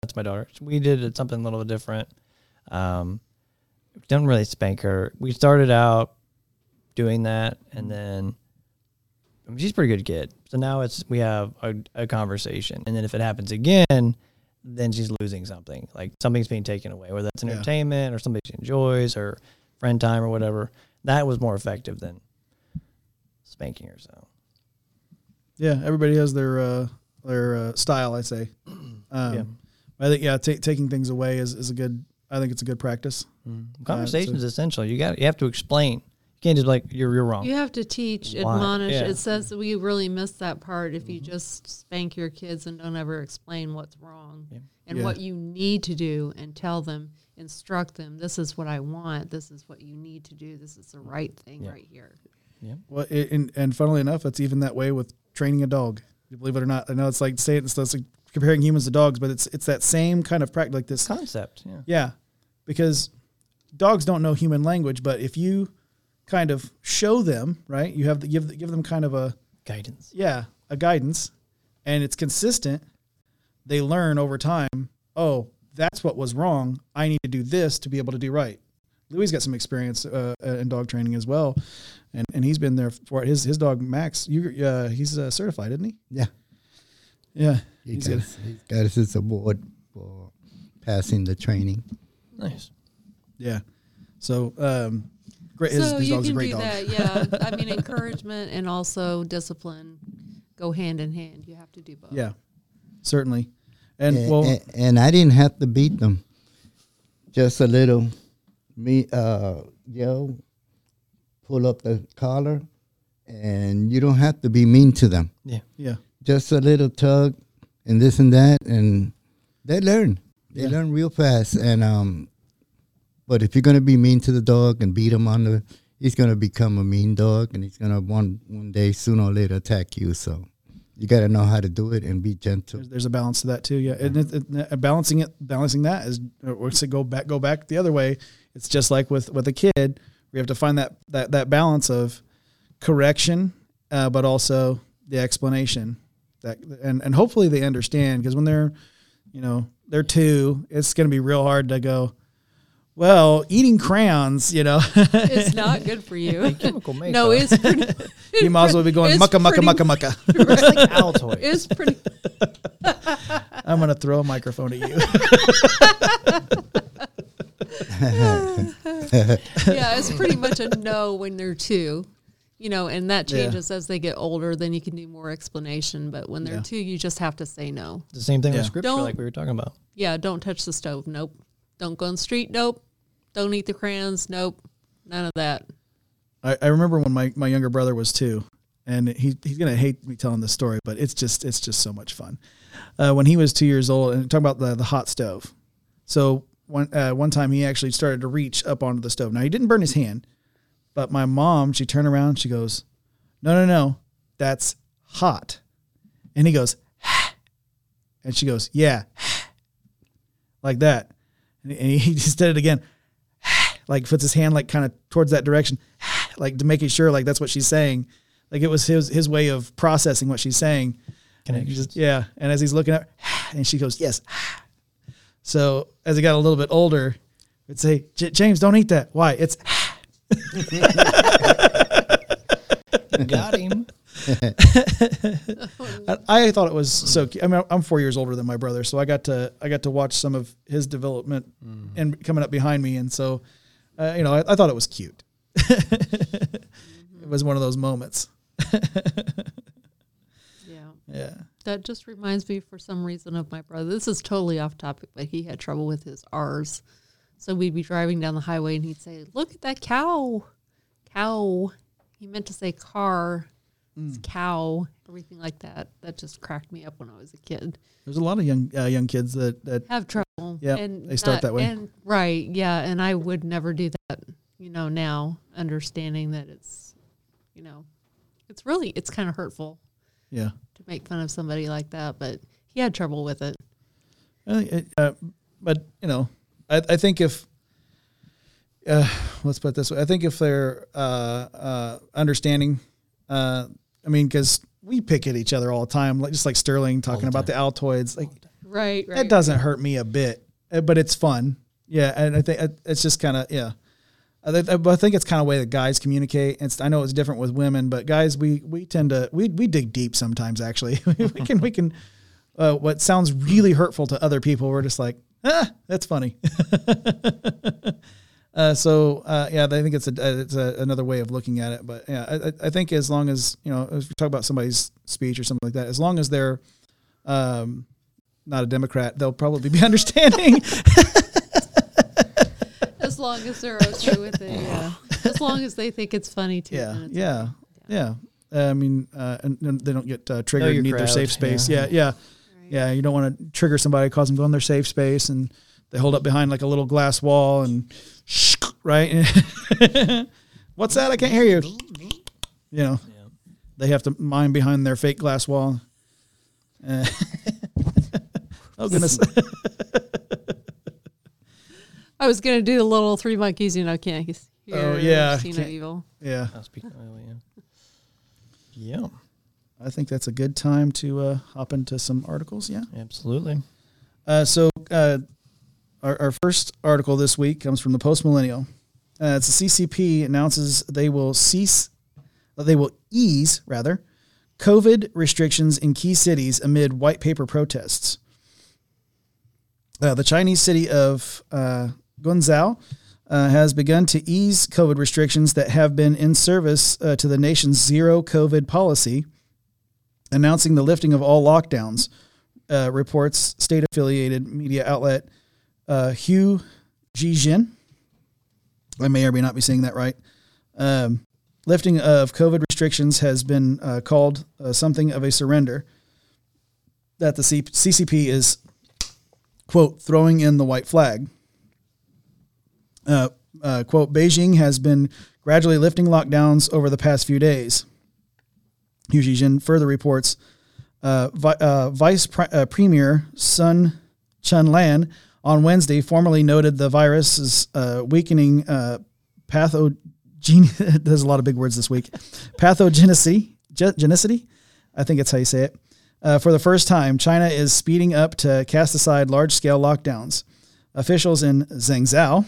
that's my daughter. We did something a little bit different. Um, don't really spank her. We started out doing that, and then I mean, she's a pretty good kid. So now it's we have a, a conversation, and then if it happens again, then she's losing something. Like something's being taken away, whether that's Yeah. entertainment or something she enjoys or friend time or whatever. That was more effective than spanking her. So yeah. Everybody has their uh, their uh, style. I say. (clears throat) Um, Yeah. I think yeah, ta taking things away is, is a good. I think it's a good practice. conversation is essential. You got you have to explain. You can't just like you're you're wrong. You have to teach, Why? admonish. Yeah. It says we really miss that part if you mm-hmm. just spank your kids and don't ever explain what's wrong Yeah. and Yeah. what you need to do and tell them, instruct them. This is what I want. This is what you need to do. This is the right thing Yeah. right here. Yeah. Well, it, and and funnily enough, it's even that way with training a dog. You believe it or not, I know it's like saying it's, it's like comparing humans to dogs, but it's it's that same kind of practice. Like this, Concept. Yeah. yeah, because dogs don't know human language, but if you kind of show them, right, you have to give give them kind of a Guidance. yeah a guidance, and it's consistent. They learn over time. Oh, that's what was wrong. I need to do this to be able to do right. Louis got some experience uh, in dog training as well, and and he's been there for his his dog Max. You uh, he's uh, certified, isn't he? Yeah. Yeah, He he's got, good. his, he's got his award for passing the training. Nice. Yeah. So, um, great. His, so his you dog's a can great do dog. that, yeah. I mean, (laughs) encouragement and also discipline go hand in hand. You have to do both. Yeah, certainly. And and, well, and, and I didn't have to beat them. Just a little, me uh, yell, pull up the collar, and you don't have to be mean to them. Yeah. yeah, Just a little tug, and this and that, and they learn. They Yeah. learn real fast. And um, but if you're gonna be mean to the dog and beat him on the, he's gonna become a mean dog, and he's gonna one one day sooner or later attack you. So you got to know how to do it and be gentle. there's, there's a balance to that too. Yeah, and it, it, uh, balancing it, balancing that is, uh, or to go back, go back the other way. It's just like with with a kid, we have to find that that that balance of correction, uh, but also the explanation. That and and hopefully they understand because when they're, you know, they're two, it's going to be real hard to go. Well, eating crayons, you know, (laughs) It's not (laughs) good for you. Chemical makeup. no, it's (laughs) pretty. you might as well be going it's mucka mucka pretty- mucka mucka. It's like Altoids. It's pretty. I'm gonna throw a microphone at you. yeah, it's pretty much a no when they're two. You know, and that Yeah. changes as they get older. Then you can do more explanation. But when they're Yeah. two, you just have to say no. the same thing Yeah. with scripture, Don't- like we were talking about. Yeah, don't touch the stove. Nope. Don't go on the street. Nope. Don't eat the crayons. Nope. None of that. I, I remember when my, my younger brother was two, and he he's gonna hate me telling this story, but it's just it's just so much fun. Uh, when he was two years old, and talking about the the hot stove. So one uh, one time he actually started to reach up onto the stove. Now he didn't burn his hand, but my mom she turned around, she goes, "No, no, no, that's hot," and he goes, and she goes, "Yeah," like that, and he, and (laughs) he just did it again, (sighs) like puts his hand like kind of towards that direction (sighs) like to making sure like that's what she's saying. Like it was his his way of processing what she's saying. And he just- yeah. And as he's looking at her, (sighs) and she goes, Yes. So as he got a little bit older, would say, "J- James, don't eat that. Why? It's (laughs) Got him. (laughs) I, I thought it was so. Cute. I mean, I'm four years older than my brother, so I got to I got to watch some of his development and coming up behind me, and so uh, you know, I, I thought it was cute. (laughs) it was one of those moments. Yeah. (laughs) Yeah. That just reminds me, for some reason, of my brother. This is totally off topic, but he had trouble with his R's. So we'd be driving down the highway and he'd say, Look at that cow. Cow. He meant to say car. It's cow. Everything like that. That just cracked me up when I was a kid. There's a lot of young uh, young kids that that Have trouble. Yeah, and they start not- that way. And right, yeah. And I would never do that, you know, now, understanding that it's, you know, it's really, it's kind of hurtful yeah. to make fun of somebody like that, but he had trouble with it. It, uh, but you know, I, I think if uh, let's put it this way, I think if they're uh, uh, understanding, uh, I mean, because we pick at each other all the time, like just like Sterling talking the about the Altoids, like Right, right. it doesn't hurt me a bit, uh, but it's fun. Yeah, and I think uh, it's just kind of yeah. I, I think it's kind of way that guys communicate. It's I know it's different with women, but guys we we tend to we we dig deep sometimes. Actually, (laughs) we can we can uh, what sounds really hurtful to other people. We're just like ah, that's funny. (laughs) uh, so uh, yeah, I think it's a it's a, another way of looking at it. But yeah, I, I- I think as long as you know, if we talk about somebody's speech or something like that, as long as they're um, not a Democrat, they'll probably be (laughs) understanding. (laughs) as long as they're okay with it, yeah. As long as they think it's funny too. yeah, then it's yeah, yeah. Uh, I mean, uh, and, and they don't get uh, triggered your and need their safe space. yeah. Yeah, yeah, Right. yeah. You don't want to trigger somebody, cause them to go in their safe space, and they hold up behind like a little glass wall and (laughs) right. (laughs) What's that? I can't hear you. You know, Yeah. they have to mine behind their fake glass wall. Uh, (laughs) oh goodness. I was gonna do the little three monkeys, you know, can't hear, Oh, yeah, see no evil. yeah, I'll speak early, yeah. Yeah, I think that's a good time to uh, hop into some articles. Yeah. absolutely. Uh, so uh, our, our first article this week comes from the Post Millennial. Uh, it's the CCP announces they will cease, they will ease rather, COVID restrictions in key cities amid white paper protests. Uh, the Chinese city of uh, Guangzhou uh, has begun to ease COVID restrictions that have been in service uh, to the nation's zero COVID policy, announcing the lifting of all lockdowns, uh, reports state affiliated media outlet uh, Hugh Jijin. I may or may not be saying that right. Um, lifting of COVID restrictions has been uh, called uh, something of a surrender. That the C- CCP is, quote, throwing in the white flag. Uh, uh, quote, Beijing has been gradually lifting lockdowns over the past few days. Hu Jijin further reports uh, Vi- uh, Vice uh, Premier Sun Chunlan on Wednesday formally noted the virus's uh, weakening uh, pathogen. (laughs) There's a lot of big words this week. Pathogenicity, ge- genicity, I think it's how you say it. Uh, for the first time, China is speeding up to cast aside large-scale lockdowns. Officials in Zhengzhou,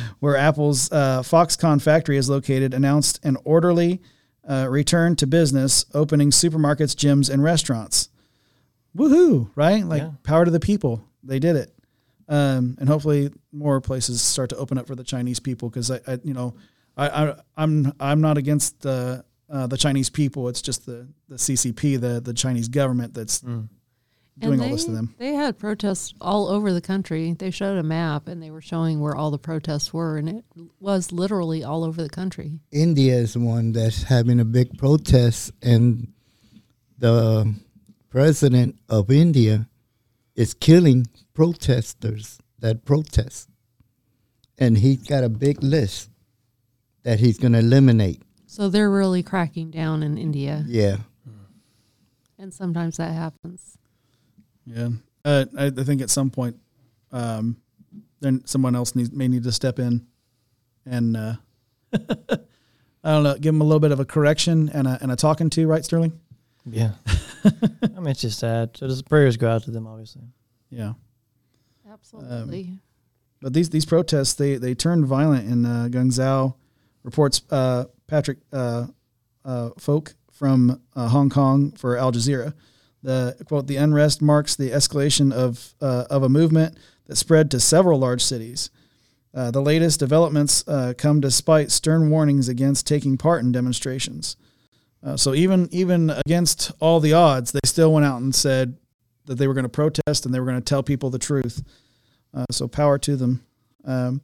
(laughs) where Apple's uh, Foxconn factory is located, announced an orderly uh, return to business, opening supermarkets, gyms, and restaurants. Woohoo! Right? Like Yeah. power to the people. They did it, um, and hopefully more places start to open up for the Chinese people because I, I, you know, I, I, I'm I'm not against the uh, the Chinese people. It's just the the CCP, the the Chinese government that's doing And all they, this to them. They had protests all over the country. They showed a map and they were showing where all the protests were, and it was literally all over the country. India is one that's having a big protest, and the president of India is killing protesters that protest. And he's got a big list that he's going to eliminate. So they're really cracking down in India, Yeah. and sometimes that happens. Yeah, uh, I, I think at some point, um, then someone else needs may need to step in, and uh, (laughs) I don't know, give them a little bit of a correction and a and a talking to, right, Sterling? Yeah. I mean, it's just sad. So just prayers go out to them, obviously. Yeah, Absolutely. but these these protests they they turned violent in uh. Reports uh, Patrick uh, uh, Fok from uh, Hong Kong for Al Jazeera. The quote: "The unrest marks the escalation of uh, of a movement that spread to several large cities. The latest developments come despite stern warnings against taking part in demonstrations. So even even against all the odds, they still went out and said that they were going to protest and they were going to tell people the truth. Uh, so power to them. Um,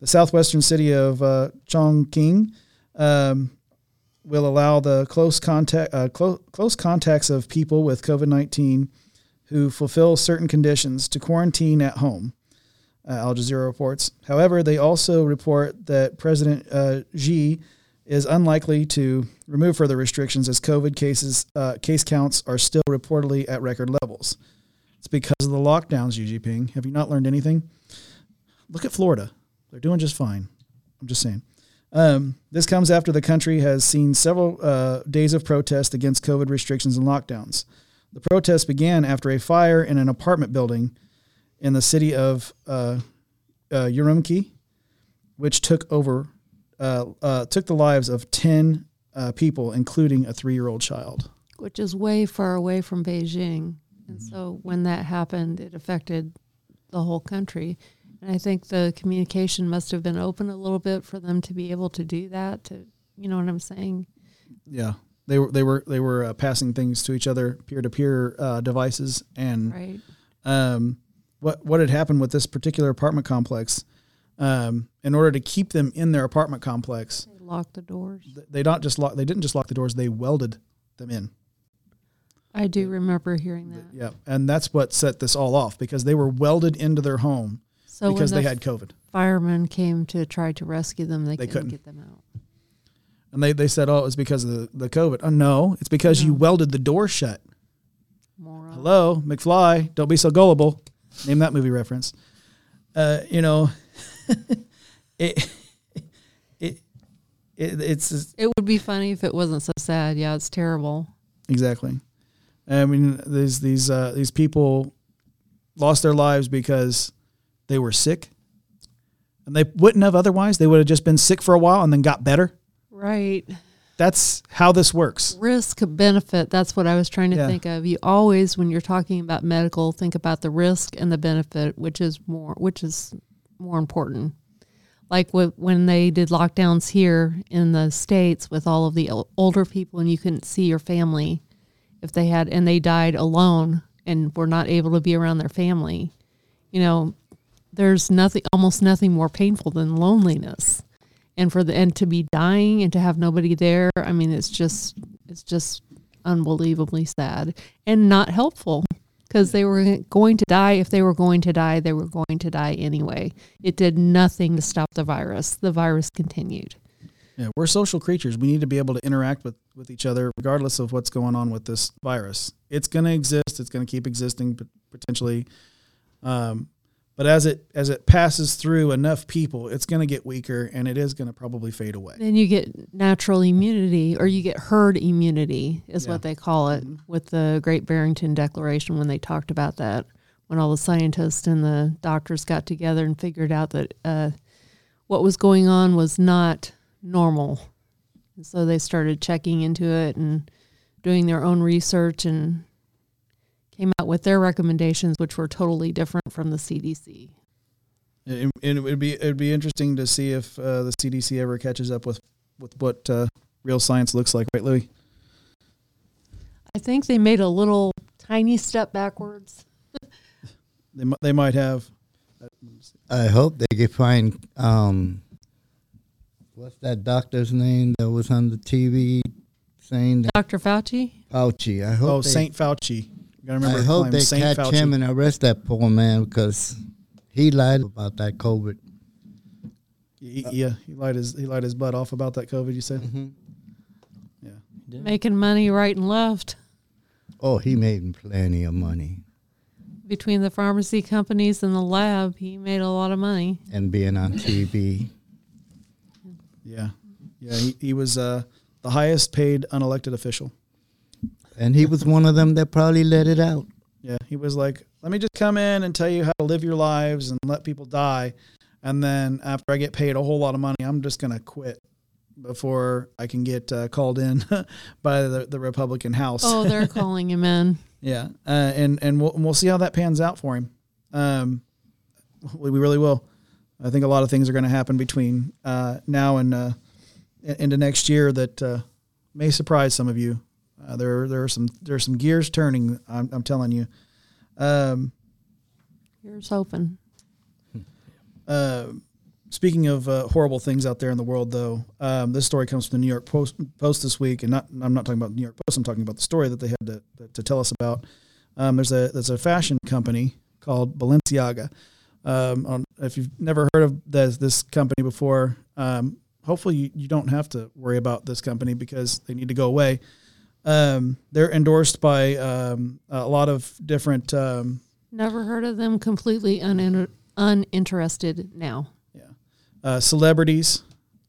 the southwestern city of uh, Chongqing um, will allow the close contact uh, clo- close contacts of people with COVID nineteen who fulfill certain conditions to quarantine at home. Uh, Al Jazeera reports. However, they also report that President uh, Xi is unlikely to remove further restrictions as COVID cases uh, case counts are still reportedly at record levels. It's because of the lockdowns, Xi Jinping. Have you not learned anything? Look at Florida; they're doing just fine. I'm just saying. Um, this comes after the country has seen several uh, days of protest against COVID restrictions and lockdowns. The protests began after a fire in an apartment building in the city of uh, uh, Urumqi, which took over uh, uh, took the lives of ten uh, people, including a three-year-old child. Which is way far away from Beijing. And so when that happened, it affected the whole country. And I think the communication must have been open a little bit for them to be able to do that. To you know what I'm saying? Yeah, they were they were they were uh, passing things to each other, peer-to-peer uh, devices, and Right. um, what what had happened with this particular apartment complex. Um, in order to keep them in their apartment complex, They locked the doors. they not just lock, they didn't just lock the doors; they welded them in. I do remember hearing that. Yeah, and that's what set this all off because they were welded into their home So because when they had COVID, firemen came to try to rescue them, they, They couldn't, couldn't. get them out. and they they said, "Oh, it was because of the, the COVID." Oh no, it's because you welded the door shut. Moron. Hello, McFly, don't be so gullible. Name that movie reference. Uh, you know, (laughs) it, (laughs) it, it, it's It would be funny if it wasn't so sad. Yeah, it's terrible. exactly. I mean, these these uh, these people lost their lives because they were sick, and they wouldn't have otherwise. They would have just been sick for a while and then got better. Right. that's how this works. risk benefit that's what i was trying to Yeah. think of you always when you're talking about medical think about the risk and the benefit which is more which is more important like wh- when they did lockdowns here in the states with all of the older people and you couldn't see your family if they had and they died alone and were not able to be around their family you know there's nothing almost nothing more painful than loneliness. And for the and to be dying and to have nobody there i mean it's just it's just unbelievably sad and not helpful because they were going to die. If they were going to die they were going to die anyway. It did nothing to stop the virus. The virus continued Yeah, we're social creatures. We need to be able to interact with, with each other regardless of what's going on with this virus. It's going to exist. It's going to keep existing pot- potentially. Um, but as it as it passes through enough people, it's going to get weaker and it is going to probably fade away. then you get natural immunity or you get herd immunity is Yeah. what they call it Mhm. with the great barrington declaration when they talked about that when all the scientists and the doctors got together and figured out that uh, what was going on was not normal and so they started checking into it and doing their own research and came out with their recommendations which were totally different from the cdc And it would be it would be interesting to see if uh, the CDC ever catches up with with what uh, real science looks like, right, Louis? i think they made a little tiny step backwards They they might have. I hope they can find um, what's that doctor's name that was on the TV saying that dr fauci Fauci. I hope Oh, they, Saint Fauci. You gotta remember. I hope they Saint catch Fauci. him and arrest that poor man because he lied about that COVID. He- he- yeah, he lied his he lied his butt off about that COVID. You said. Mm-hmm. Yeah. making money right and left Oh, he made plenty of money between the pharmacy companies and the lab. He made a lot of money. and being on TV. Yeah, yeah. He, he was uh, the highest paid unelected official. And he was one of them that probably let it out. Yeah, he was like, "Let me just come in and tell you how to live your lives and let people die, and then after I get paid a whole lot of money, I'm just gonna quit before I can get uh, called in (laughs) by the, the Republican House." Oh, they're (laughs) calling him in. Yeah, uh, and and we'll and we'll see how that pans out for him. Um, we, we really will. I think a lot of things are going to happen between uh, now and uh, into next year that uh, may surprise some of you. Uh, there there are some there are some gears turning. I'm, I'm telling you. Um, Here's hoping. (laughs) uh, speaking of uh, horrible things out there in the world, though, um, this story comes from the New York Post, Post this week, and not I'm not talking about the New York Post. I'm talking about the story that they had to, to tell us about. Um, there's a there's a fashion company called Balenciaga. Um, on, if you've never heard of this, this company before, um, hopefully you, you don't have to worry about this company because they need to go away. Um, they're endorsed by um, a lot of different um, Never heard of them. Completely uninter- uninterested now. Yeah, uh, celebrities,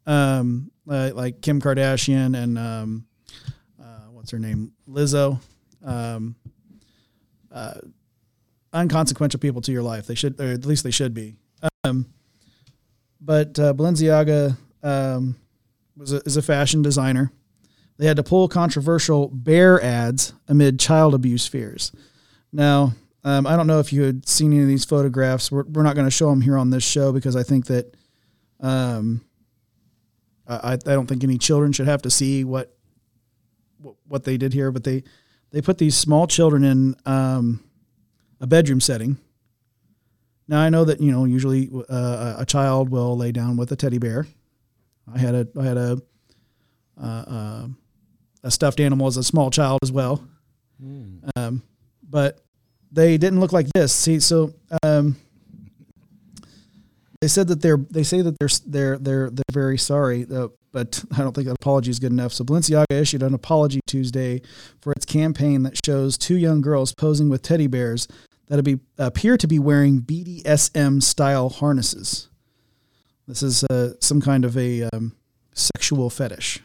um, uh, like Kim Kardashian and um, uh, what's her name, Lizzo, um, uh, unconsequential people to your life. They should, or at least they should be. Um, but uh, Balenciaga um, was a, is a fashion designer. They had to pull controversial bear ads amid child abuse fears. Now, um, I don't know if you had seen any of these photographs. We're, we're not going to show them here on this show because I think that um, I, I don't think any children should have to see what what, they did here. But they they put these small children in um, a bedroom setting. Now I know that you know usually uh, a child will lay down with a teddy bear. I had a I had a uh, uh, a stuffed animal as a small child as well. Um, but they didn't look like this. See, so um, they said that they're they say that they're they're they're they're very sorry, uh, but I don't think an apology is good enough. So Balenciaga issued an apology Tuesday for its campaign that shows two young girls posing with teddy bears that be, appear to be wearing BDSM style harnesses. This is uh, some kind of a um, sexual fetish.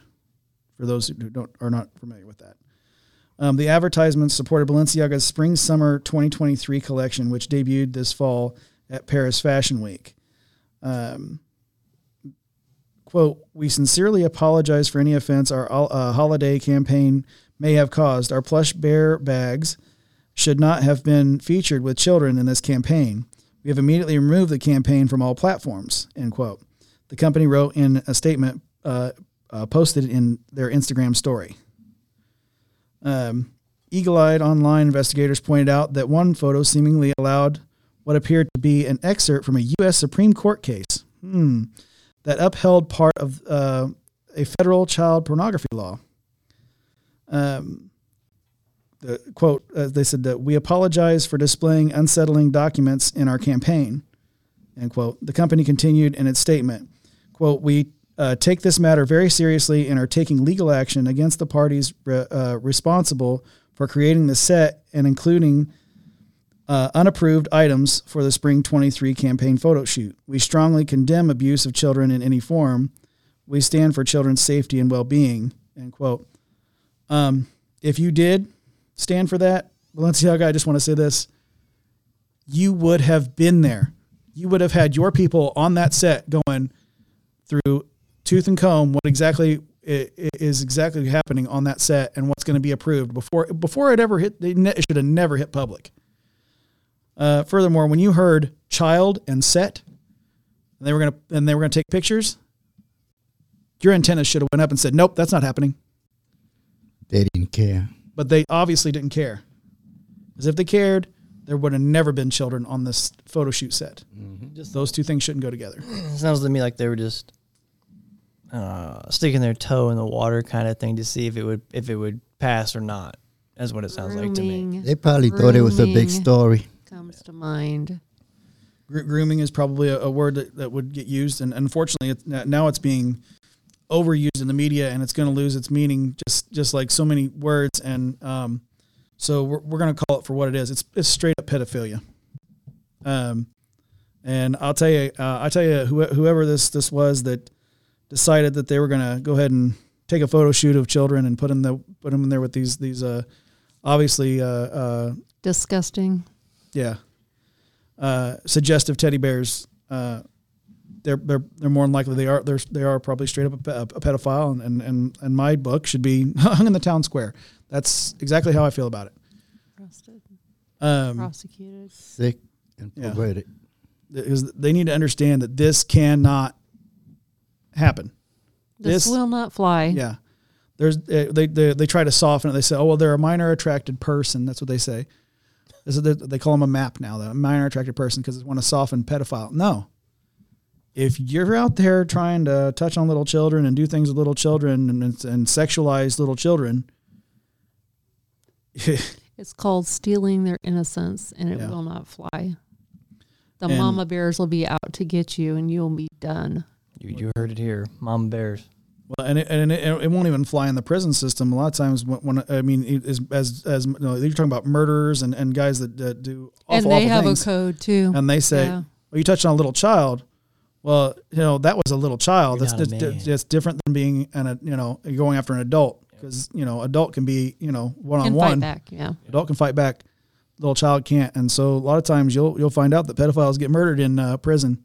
For those who don't are not familiar with that. Um, the advertisements supported Balenciaga's Spring Summer 2023 collection, which debuted this fall at Paris Fashion Week. Um, quote, we sincerely apologize for any offense our uh, holiday campaign may have caused. Our plush bear bags should not have been featured with children in this campaign. We have immediately removed the campaign from all platforms, end quote. The company wrote in a statement uh, uh, posted in their Instagram story. Um, Eagle eyed online investigators pointed out that one photo seemingly allowed what appeared to be an excerpt from a U.S. Supreme Court case hmm, that upheld part of uh, a federal child pornography law. Um, the quote, uh, they said that we apologize for displaying unsettling documents in our campaign. End quote. The company continued in its statement, quote, we uh, take this matter very seriously and are taking legal action against the parties re- uh, responsible for creating the set and including uh, unapproved items for the Spring 23 campaign photo shoot. We strongly condemn abuse of children in any form. We stand for children's safety and well being. End quote. Um, if you did stand for that, Balenciaga, I just want to say this. You would have been there. You would have had your people on that set going through tooth and comb what exactly is exactly happening on that set and what's going to be approved before before it ever hit. It should have never hit public. Uh, furthermore, when you heard child and set, and they were gonna and they were gonna take pictures, your antenna should have went up and said, "Nope, that's not happening." They didn't care, but they obviously didn't care, because if they cared, there would have never been children on this photo shoot set. Mm-hmm. Just those two things shouldn't go together. sounds to me like they were just uh, sticking their toe in the water kind of thing to see if it would if it would pass or not. That's what it sounds Grooming. like to me. They probably Grooming thought it was a big story. Comes to mind. Grooming is probably a, a word that, that would get used, and unfortunately, it's, now it's being overused in the media, and it's going to lose its meaning, just just like so many words. And um, so we're, we're going to call it for what it is. It's it's straight up pedophilia. Um, and I'll tell you, uh, I tell you, whoever this this was that decided that they were going to go ahead and take a photo shoot of children and put them the put them in there with these these uh, obviously uh, uh, disgusting. Yeah, uh, suggestive teddy bears. Uh, they're they're they're more than likely they are they're they are probably straight up a, a pedophile and, and and and my book should be (laughs) hung in the town square. That's exactly how I feel about it. Arrested, um, prosecuted, sick and perverted. Yeah. Because they need to understand that this cannot happen. This, this will not fly. Yeah. There's they, they they try to soften it. They say, "Oh well, they're a minor attracted person." That's what they say. They call them a map now, the minor attracted person, because they want to soften pedophile. No. If you're out there trying to touch on little children and do things with little children and, and sexualize little children, (laughs) it's called stealing their innocence, and it yeah. will not fly. The and, mama bears will be out to get you, and you'll be done. You, you heard it here, mom bears. Well, and it, and it, it, won't even fly in the prison system. A lot of times, when, when I mean, as as as you know, you're talking about murderers and, and guys that, that do awful, and they awful have things, a code too. And they say, yeah. "Well, you touched on a little child." Well, you know that was a little child. You're that's that's, that's different than being an you know going after an adult because you know adult can be you know one on one. Back, yeah. Adult can fight back. Little child can't, and so a lot of times you'll you'll find out that pedophiles get murdered in uh, prison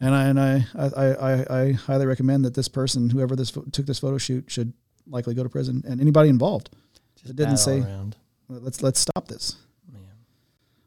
and I and I, I, I, I highly recommend that this person, whoever this took this photo shoot, should likely go to prison, and anybody involved. Just it didn't say around. let's let's stop this.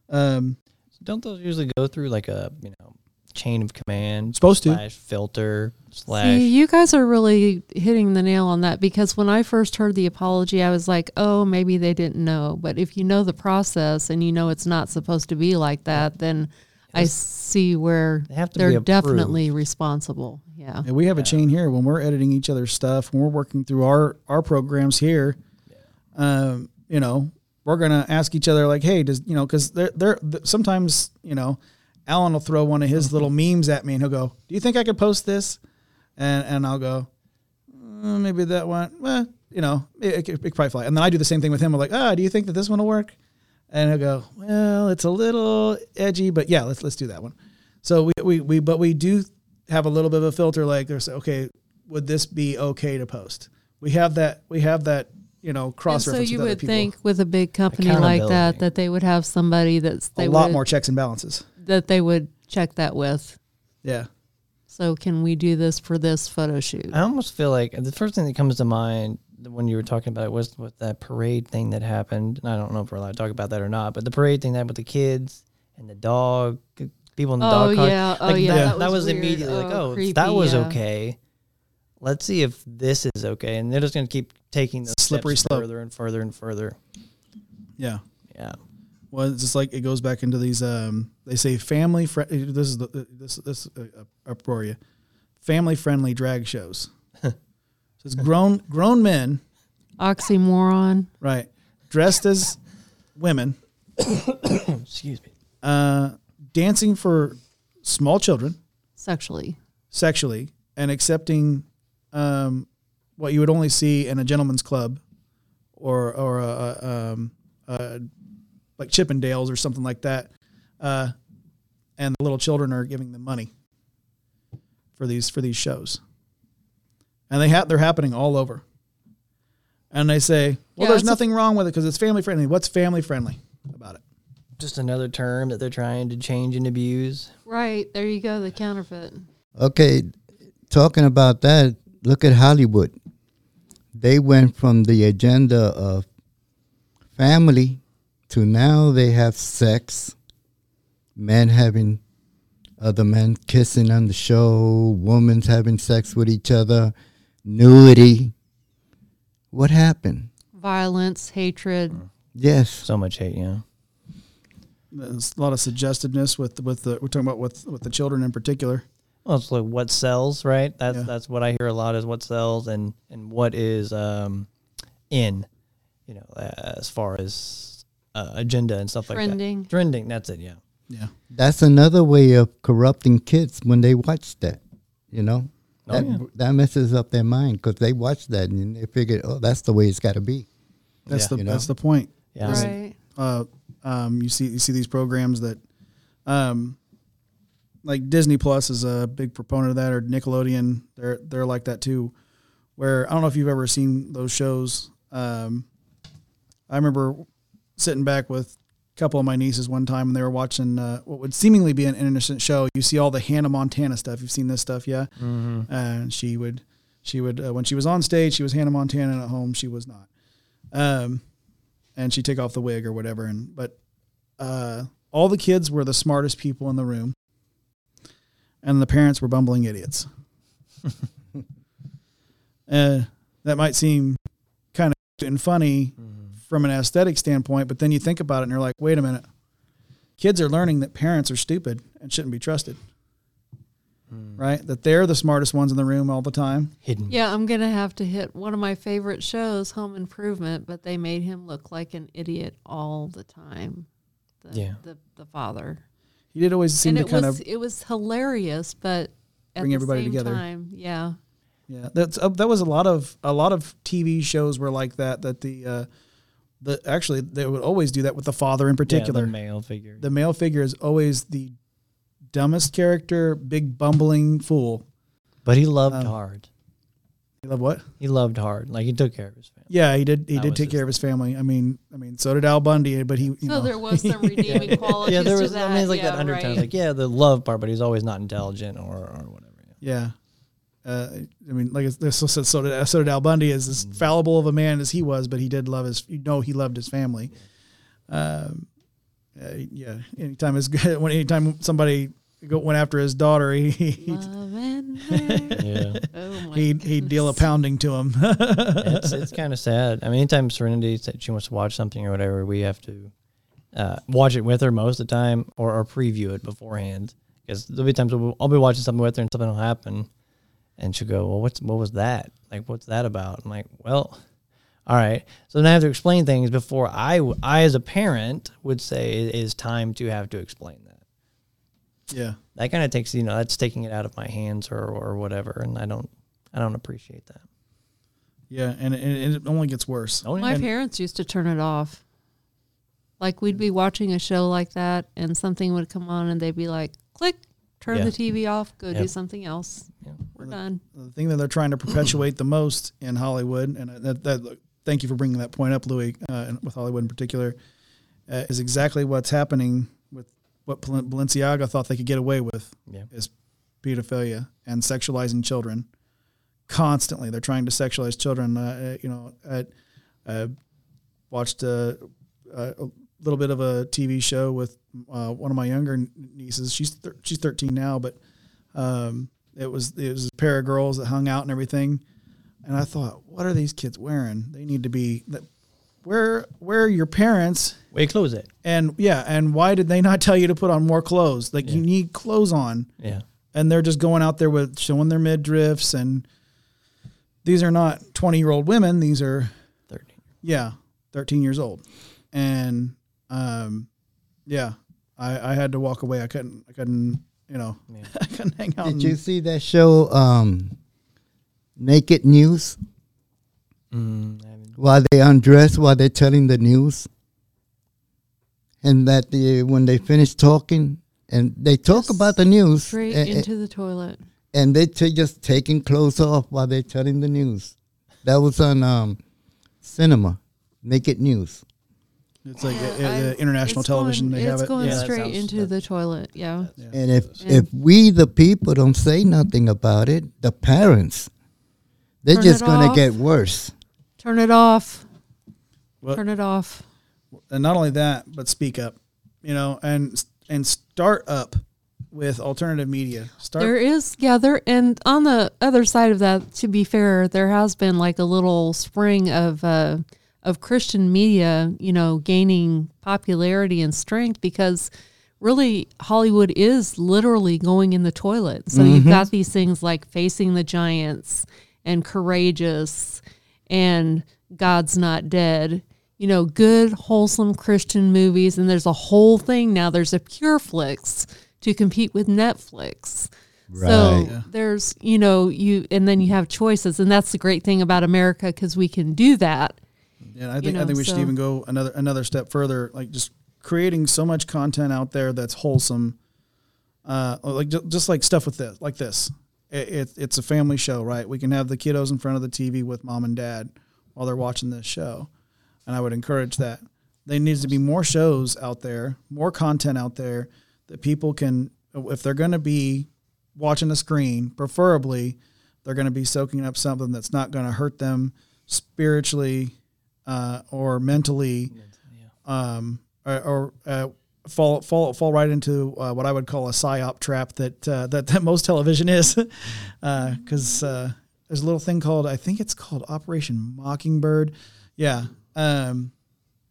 Um, so don't those usually go through like a you know chain of command? Supposed slash to filter slash. See, you guys are really hitting the nail on that because when I first heard the apology, I was like, oh, maybe they didn't know. But if you know the process and you know it's not supposed to be like that, then I see where they have to they're definitely responsible. Yeah. And we have a chain here when we're editing each other's stuff, when we're working through our our programs here. Yeah. Um, you know, we're gonna ask each other like, hey, does you know, because they're they're sometimes you know, Alan will throw one of his little memes at me and he'll go, "Do you think I could post this?" And and I'll go, uh, maybe that one. Well, you know, it, it, it, could probably fly. And then I do the same thing with him. I'm like, ah, do you think that this one will work? And I go, well, it's a little edgy, but yeah, let's let's do that one. So we we, we but we do have a little bit of a filter. Like there's okay, would this be okay to post? We have that we have that you know cross reference. So you would think with a big company like that that they would have somebody that's they a lot more checks and balances that they would check that with. Yeah. So can we do this for this photo shoot? I almost feel like the first thing that comes to mind when you were talking about it was with that parade thing that happened. And I don't know if we're allowed to talk about that or not, but the parade thing that with the kids and the dog, people in the Oh, dog cars. yeah. Oh, like yeah, that, that that was was weird. immediately like, Oh, oh, if that was yeah. okay. Let's see if this is okay. And they're just going to keep taking the Slippery steps slope. further and further and further. Yeah. Yeah. Well, it's just like it goes back into these. Um, they say family. Fri- this is the this this uh, up for you. Family friendly drag shows. So it's grown grown men, Oxymoron. right, dressed as women, (coughs) Excuse me. uh, dancing for small children. Sexually. sexually, and accepting um, what you would only see in a gentleman's club, or or a, a, um, uh, like Chippendales or something like that, uh, and the little children are giving them money for these for these shows, and they ha- they're happening all over. And they say, well, Yeah, there's it's a- nothing wrong with it because it's family friendly. What's family friendly about it? Just another term that they're trying to change and abuse. Right. There you go. The counterfeit. Okay, talking about that, look at Hollywood. They went from the agenda of family to now they have sex, men having other men kissing on the show, women's having sex with each other, nudity. What happened? Violence, hatred. Yes. So much hate, yeah. There's a lot of suggestiveness with with the we're talking about with with the children in particular. Well, it's like what sells, right? That's Yeah. that's what I hear a lot is what sells and and what is um in, you know, uh, as far as uh, agenda and stuff Trending. like that. Trending. Trending. That's it. Yeah. Yeah. That's another way of corrupting kids when they watch that, you know? Oh, that, yeah. that messes up their mind because they watch that and they figure, oh, that's the way it's got to be. That's Yeah. the You know? that's the point. Yeah. Right. uh, um, you see you see these programs that, um, like Disney Plus is a big proponent of that, or Nickelodeon. They're they're like that too. Where I don't know if you've ever seen those shows. Um, I remember sitting back with a couple of my nieces one time, and they were watching uh, what would seemingly be an innocent show. You see all the Hannah Montana stuff. You've seen this stuff, yeah. Mm-hmm. And she would she would uh, when she was on stage, she was Hannah Montana, and at home she was not. Um, and she'd take off the wig or whatever. And but uh, all the kids were the smartest people in the room, and the parents were bumbling idiots. (laughs) uh, that might seem kind of and funny from an aesthetic standpoint, but then you think about it and you're like, wait a minute. Kids are learning that parents are stupid and shouldn't be trusted. Right? That they're the smartest ones in the room all the time. Hidden. Yeah, I'm gonna have to hit one of my favorite shows, Home Improvement, but they made him look like an idiot all the time. The, Yeah. the the father, He did always seem and to it kind was of it was hilarious, but at Bring the everybody same together. Time, yeah, Yeah, that's uh, that was a lot of a lot of TV shows were like that. That the uh, the actually they would always do that with the father in particular. Yeah, the male figure. the male figure is always the dumbest character, big bumbling fool. but he loved Um, hard. He loved what? He loved hard. Like he took care of his family. Yeah, he did. He That did take his care of his family. I mean, I mean, so did Al Bundy, but he. You so know, there was some (laughs) redeeming qualities. yeah, there was. that. I mean, it's like yeah, that undertone. right. Like, yeah, the love part, but he's always not intelligent or or whatever. Yeah. Uh, I mean, like it's- so, so, so did so did Al Bundy, as, as fallible of a man as he was, but he did love his. You know, he loved his family. Um, uh, yeah. Anytime his (laughs) when anytime somebody go, went after his daughter, he, he, her. yeah. oh my he'd, he'd deal a pounding to him. (laughs) it's it's kind of sad. I mean, anytime Serenity said she wants to watch something or whatever, we have to uh, watch it with her most of the time, or, or preview it beforehand. Because there'll be times I'll be watching something with her and something will happen, and she'll go, "Well, what's what was that? Like, what's that about?" I'm like, "Well, all right." So then I have to explain things before I, I as a parent would say it is time to have to explain that. yeah. That kind of takes you know that's taking it out of my hands or or whatever, and I don't I don't appreciate that. Yeah, and it, and it only gets worse. Oh, My And- parents used to turn it off. Like we'd be watching a show like that, and something would come on, and they'd be like, "Click, turn Yeah. the TV off, go do something else. Yeah. We're done." the thing that they're trying to perpetuate the most in Hollywood, and that, that thank you for bringing that point up, Louis, uh, and with Hollywood in particular, uh, is exactly what's happening with what Bal- Balenciaga thought they could get away with Yeah. is pedophilia and sexualizing children constantly. They're trying to sexualize children. Uh, you know, I uh, watched a, a, little bit of a TV show with uh, one of my younger nieces. She's thir- she's 13 now, but um, it was it was a pair of girls that hung out and everything. And I thought, what are these kids wearing? They need to be where where are your parents? Where you close it? And yeah, and why did they not tell you to put on more clothes? Like Yeah. you need clothes on Yeah. and they're just going out there with showing their midriffs and these are not 20 year old women these are 13. yeah 13 years old and um yeah i i had to walk away i couldn't i couldn't you know Yeah. (laughs) i couldn't hang out Did you see that show, um, Naked News? Mm, I mean, While they undress, while they're telling the news, and that they, when they finish talking, and they talk Just about the news, Straight a- a- into the toilet. and they t- just taking clothes off while they're telling the news. That was on um, cinema, Naked News. It's like I- uh, international it's television Going, they it's have it going Yeah, straight into that- the toilet. Yeah. yeah. And if And- if we the people don't say nothing about it, the parents, they're just gonna get worse. Turn it off. Well- Turn it off. and not only that but speak up you know and and start up with alternative media start There is, yeah, there, and on the other side of that, to be fair, there has been like a little spring of uh, of Christian media, you know, gaining popularity and strength because really Hollywood is literally going in the toilet. So you've mm-hmm. got these things like Facing the Giants and Courageous and God's Not Dead. You know, good, wholesome Christian movies, and there's a whole thing now. There's a Pure Flix to compete with Netflix. So Right. Yeah. there's, you know, you and then you have choices, and that's the great thing about America because we can do that. Yeah, I think I know, think we should even go another another step further, like just creating so much content out there that's wholesome, uh, like just, just like stuff with this, like this. It, it, it's a family show, right? We can have the kiddos in front of the TV with mom and dad while they're watching this show, and I would encourage that. There needs to be more shows out there, more content out there that people can, if they're going to be watching a screen, preferably they're going to be soaking up something that's not going to hurt them spiritually uh, or mentally, um, or, or uh, fall fall fall right into uh, what I would call a psyop trap that uh, that, that most television is, (laughs) because uh, there's a little thing called I think it's called Operation Mockingbird. Yeah, um,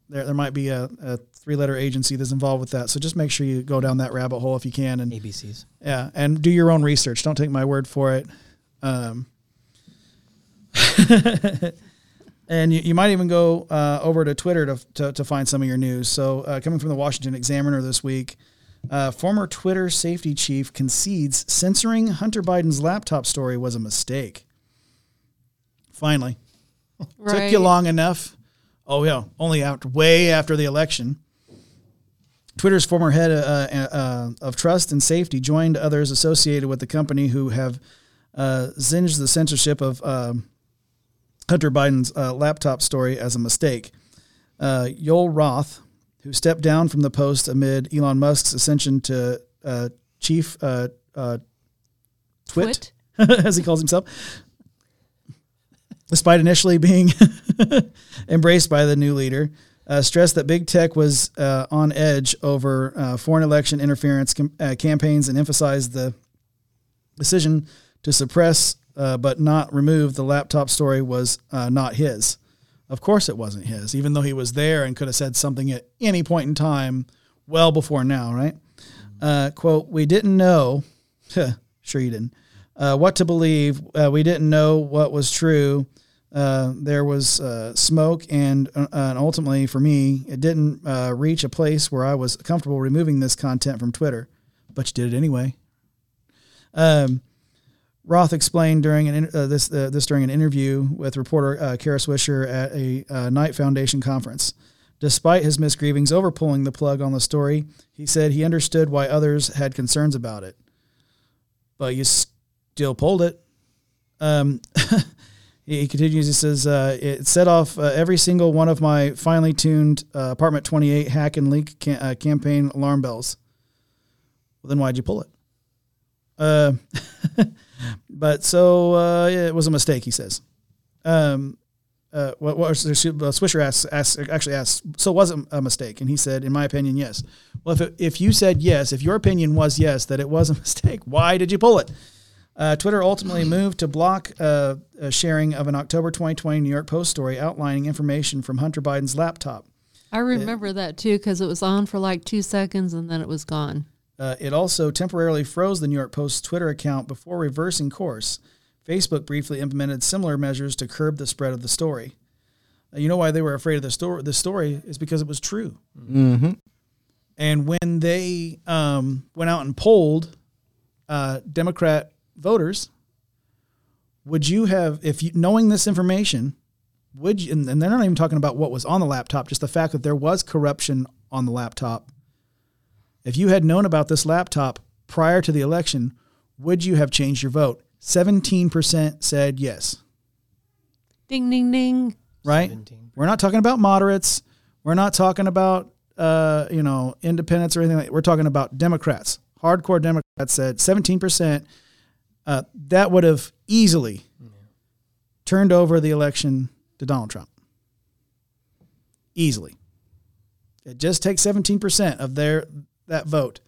there there might be a, a three letter agency that's involved with that. So just make sure you go down that rabbit hole if you can, and ABCs. yeah, and do your own research. Don't take my word for it. Um, (laughs) and you, you might even go uh, over to Twitter to, to, to find some of your news. So, uh, coming from the Washington Examiner this week, uh, former Twitter safety chief concedes censoring Hunter Biden's laptop story was a mistake. Finally, took you long enough. Oh yeah, only after way after the election. Twitter's former head uh, uh, of trust and safety joined others associated with the company who have uh, zinged the censorship of um, Hunter Biden's uh, laptop story as a mistake. Uh, Yoel Roth, who stepped down from the post amid Elon Musk's ascension to uh, chief uh, uh, twit, (laughs) as he calls himself, despite initially being (laughs) embraced by the new leader, uh, stressed that big tech was uh, on edge over uh, foreign election interference com- uh, campaigns and emphasized the decision to suppress uh, but not remove the laptop story was uh, not his. Of course, it wasn't his, even though he was there and could have said something at any point in time, well before now, right? Uh, quote, we didn't know, sure you didn't, what to believe. Uh, we didn't know what was true. Uh, there was uh, smoke, and, and ultimately, for me, it didn't reach a place where I was comfortable removing this content from Twitter. But you did it anyway. Um, Roth explained during an uh, this uh, this during an interview with reporter uh, Kara Swisher at a uh, Knight Foundation conference. Despite his misgivings over pulling the plug on the story, he said he understood why others had concerns about it. But you still pulled it. Um, (laughs) he continues. He says uh, it set off uh, every single one of my finely tuned uh, apartment twenty eight hack and leak uh, campaign alarm bells. Well, then why'd you pull it? (laughs) But so uh, yeah, it was a mistake, he says. Um, uh, what, what Swisher asks, asks, actually asks, so was it a mistake? And he said, in my opinion, yes. Well, if, it, if you said yes, if your opinion was yes, that it was a (laughs) mistake, why did you pull it? Uh, Twitter ultimately moved to block uh, sharing of an October 2020 New York Post story outlining information from Hunter Biden's laptop. I remember that too because it was on for like two seconds and then it was gone. Uh, it also temporarily froze the New York Post's Twitter account before reversing course. Facebook briefly implemented similar measures to curb the spread of the story. Uh, you know why they were afraid of the story? The story is because it was true. Mm-hmm. And when they um, went out and polled uh, Democrat voters, would you have, if you knowing this information, would you, and, and they're not even talking about what was on the laptop, just the fact that there was corruption on the laptop. If you had known about this laptop prior to the election, would you have changed your vote? 17% said yes. Ding, ding, ding. Right? 17. We're not talking about moderates. We're not talking about uh, you know independents or anything. Like that. We're talking about Democrats. Hardcore Democrats said 17%. Uh, that would have easily turned over the election to Donald Trump. Easily. It just takes 17% of their that vote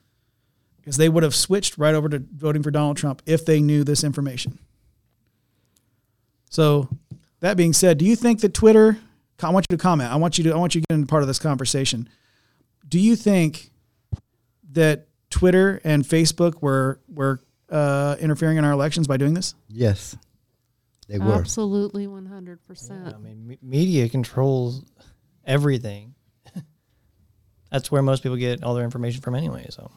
because they would have switched right over to voting for Donald Trump if they knew this information. So, that being said, do you think that Twitter? I want you to comment. I want you to. I want you to get into part of this conversation. Do you think that Twitter and Facebook were were uh, interfering in our elections by doing this? Yes, they were. Absolutely 100%. I mean, me- media controls everything. That's where most people get all their information from anyway. So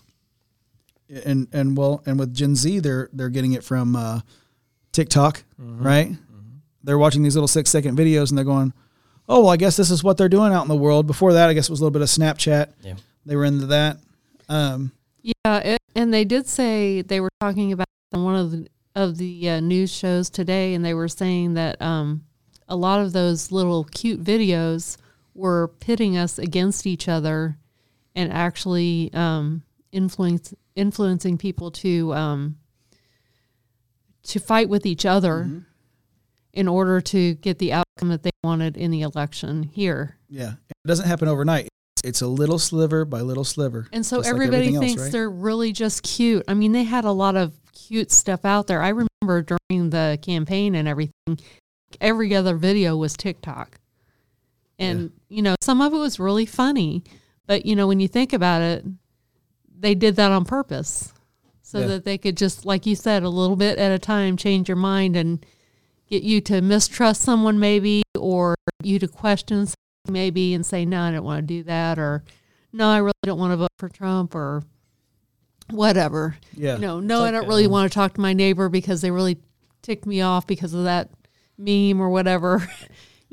And and well, and with Gen Z, they're they're getting it from uh, TikTok, right? They're watching these little six second videos and they're going, "Oh, well, I guess this is what they're doing out in the world." Before that, I guess it was a little bit of Snapchat. yeah, They were into that. Um, Yeah, it, and they did say they were talking about one of the of the uh, news shows today, and they were saying that um, a lot of those little cute videos were pitting us against each other, and actually um, influence influencing people to um, to fight with each other in order to get the outcome that they wanted in the election here. yeah, it doesn't happen overnight. It's, it's a little sliver by little sliver. And so just like everybody else, thinks right? they're really just cute. I mean, they had a lot of cute stuff out there. I remember during the campaign and everything, every other video was TikTok. And, you know, some of it was really funny. But, you know, when you think about it, they did that on purpose so Yeah. that they could just, like you said, a little bit at a time change your mind and get you to mistrust someone maybe or you to question something maybe and say, no, I don't want to do that or no, I really don't want to vote for Trump or whatever. Yeah. You know, no, like, I don't really um, want to talk to my neighbor because they really ticked me off because of that meme or whatever. (laughs)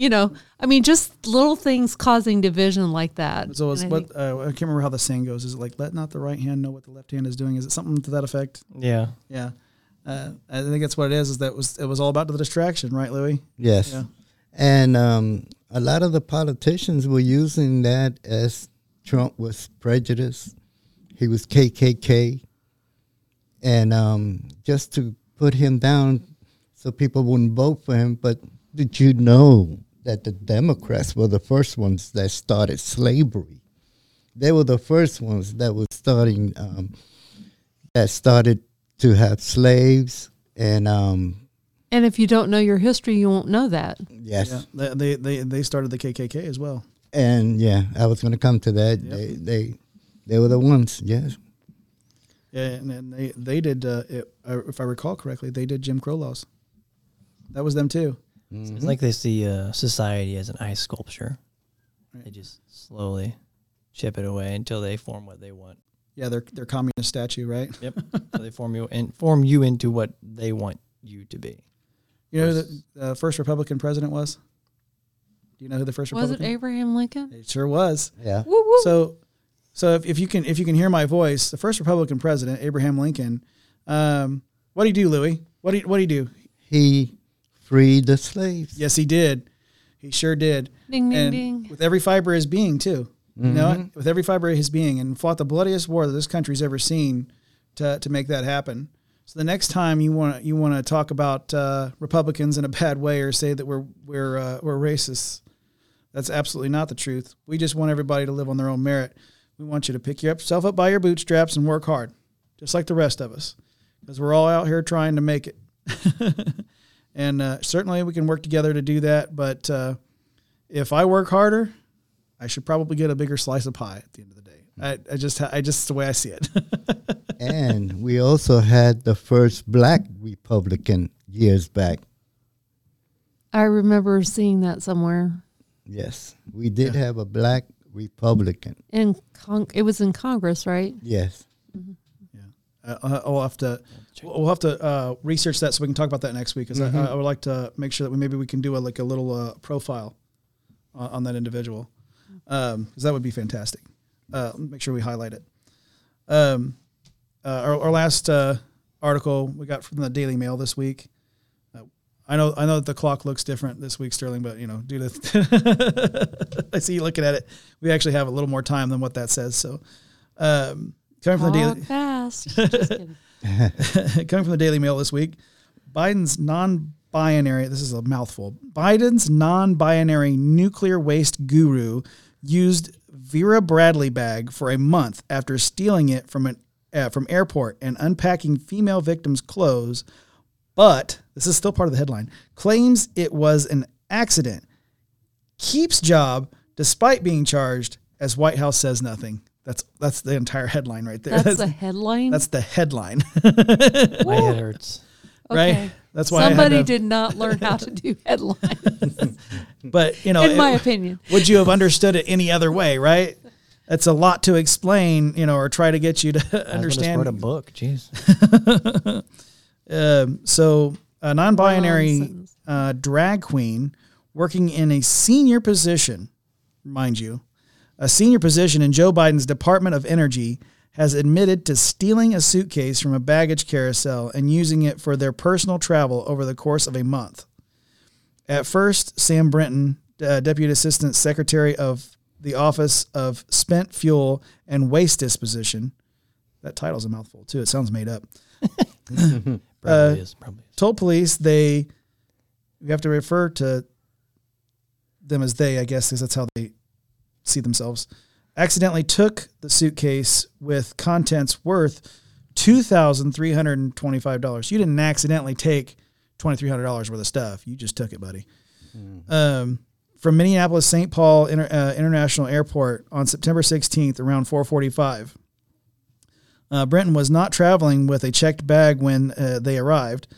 you know, I mean, just little things causing division like that. So it's And I what think- uh, I can't remember how the saying goes. Is it like let not the right hand know what the left hand is doing? Is it something to that effect? yeah. Yeah, uh, I think that's what it is. Is that was it was all about the distraction, right, Louis? Yes. Yeah. And um, a lot of the politicians were using that as Trump was prejudiced. He was KKK. And um, just to put him down so people wouldn't vote for him. But did you know that the Democrats were the first ones that started slavery? They were the first ones that were starting, um, that started to have slaves. And um, and if you don't know your history, you won't know that. yes. Yeah, they, they they they started the KKK as well. And yeah, I was going to come to that. Yep. They they they were the ones. Yes. Yeah, and, and they they did uh, it, uh, if I recall correctly, they did Jim Crow laws. That was them too. It's like they see uh, society as an ice sculpture. They just slowly chip it away until they form what they want. Yeah, they're they're communist statue, right? Yep. (laughs) so they form you and form you into what they want you to be. You know who the uh, first Republican president was? Do you know who the first Was it Republican? Abraham Lincoln? It sure was. Yeah. Woo woo. So, so if, if you can if you can hear my voice, the first Republican president, Abraham Lincoln, um, what did he do, Louis? What did what did he do? He freed the slaves. Yes, he did. He sure did. ding, ding, and ding. with every fiber of his being too. You know, with every fiber of his being, and fought the bloodiest war that this country's ever seen to to make that happen. So the next time you want you want to talk about uh, Republicans in a bad way or say that we're we're uh, we're racist, that's absolutely not the truth. We just want everybody to live on their own merit. We want you to pick yourself up by your bootstraps and work hard, just like the rest of us, because we're all out here trying to make it. (laughs) and uh, certainly we can work together to do that. But uh, if I work harder, I should probably get a bigger slice of pie at the end of the day. I, I just I just the way I see it. (laughs) and we also had the first black Republican years back. I remember seeing that somewhere. Yes, we did have a black Republican. In con- it was in Congress, right? Yes. Uh, uh, I'll have to we'll have to uh, research that so we can talk about that next week. Because I, I would like to make sure that we maybe we can do a like a little uh, profile on, on that individual because that would be fantastic. Uh, make sure we highlight it. Um, uh, our, our last uh, article we got from the Daily Mail this week. Uh, I know I know that the clock looks different this week, Sterling, but you know, due to (laughs) I see you looking at it, we actually have a little more time than what that says. So, um, coming from the Daily fast. (laughs) (laughs) Coming from the Daily Mail this week, Biden's non-binary. This is a mouthful. Biden's non-binary nuclear waste guru used Vera Bradley bag for a month after stealing it from an uh, from airport and unpacking female victims' clothes. But this is still part of the headline. Claims it was an accident. Keeps job despite being charged. As White House says nothing. That's that's the entire headline right there. That's (laughs) the headline. That's the headline, (laughs) My head hurts. right? That's why I Somebody had to, did not learn how to do (laughs) headlines, But you know, in my it- opinion. would you have understood it any other way, right? That's a lot to explain, you know, or try to get you to I just understand. wrote a book. Jeez. Um, so, a non-binary uh, drag queen working in a senior position, mind you, a senior position in Joe Biden's Department of Energy has admitted to stealing a suitcase from a baggage carousel and using it for their personal travel over the course of a month. At first, Sam Brinton, uh, Deputy Assistant Secretary of the Office of Spent Fuel and Waste Disposition, that title's a mouthful too. It sounds made up. (laughs) Probably Uh, is. Probably is. told police they we have to refer to them as they, I guess, because that's how they see themselves. Accidentally took the suitcase with contents worth two thousand three hundred and twenty-five dollars. You didn't accidentally take twenty-three hundred dollars worth of stuff. You just took it, buddy. Um, from Minneapolis St. Paul Inter, uh, International Airport on September sixteenth, around four forty-five. Uh, Brinton was not traveling with a checked bag when uh, they arrived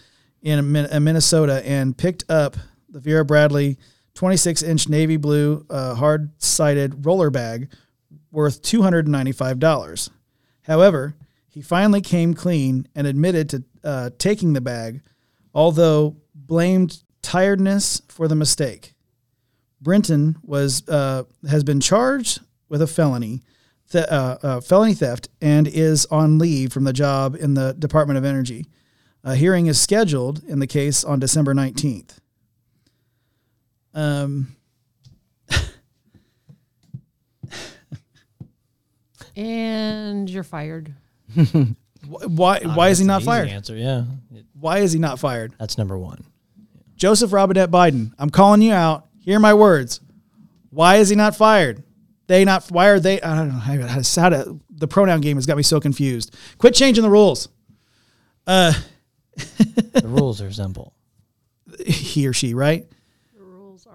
in Min- Minnesota and picked up the Vera Bradley 26 inch navy blue uh, hard sided roller bag worth $295. However, he finally came clean and admitted to uh, taking the bag, although blamed tiredness for the mistake. Brinton was uh, has been charged with a felony, th- uh, uh, felony theft, and is on leave from the job in the Department of Energy. A hearing is scheduled in the case on December nineteenth. Um, And you're fired. (laughs) wh- why Ah, why is he not easy fired? Answer. Yeah. It- Why is he not fired? that's number one. Joseph Robinette Biden, I'm calling you out. Hear my words. Why is he not fired? They not why are they? I don't know how to, how to the pronoun game has got me so confused. Quit changing the rules. Uh, (laughs) The rules are simple. he or she, right?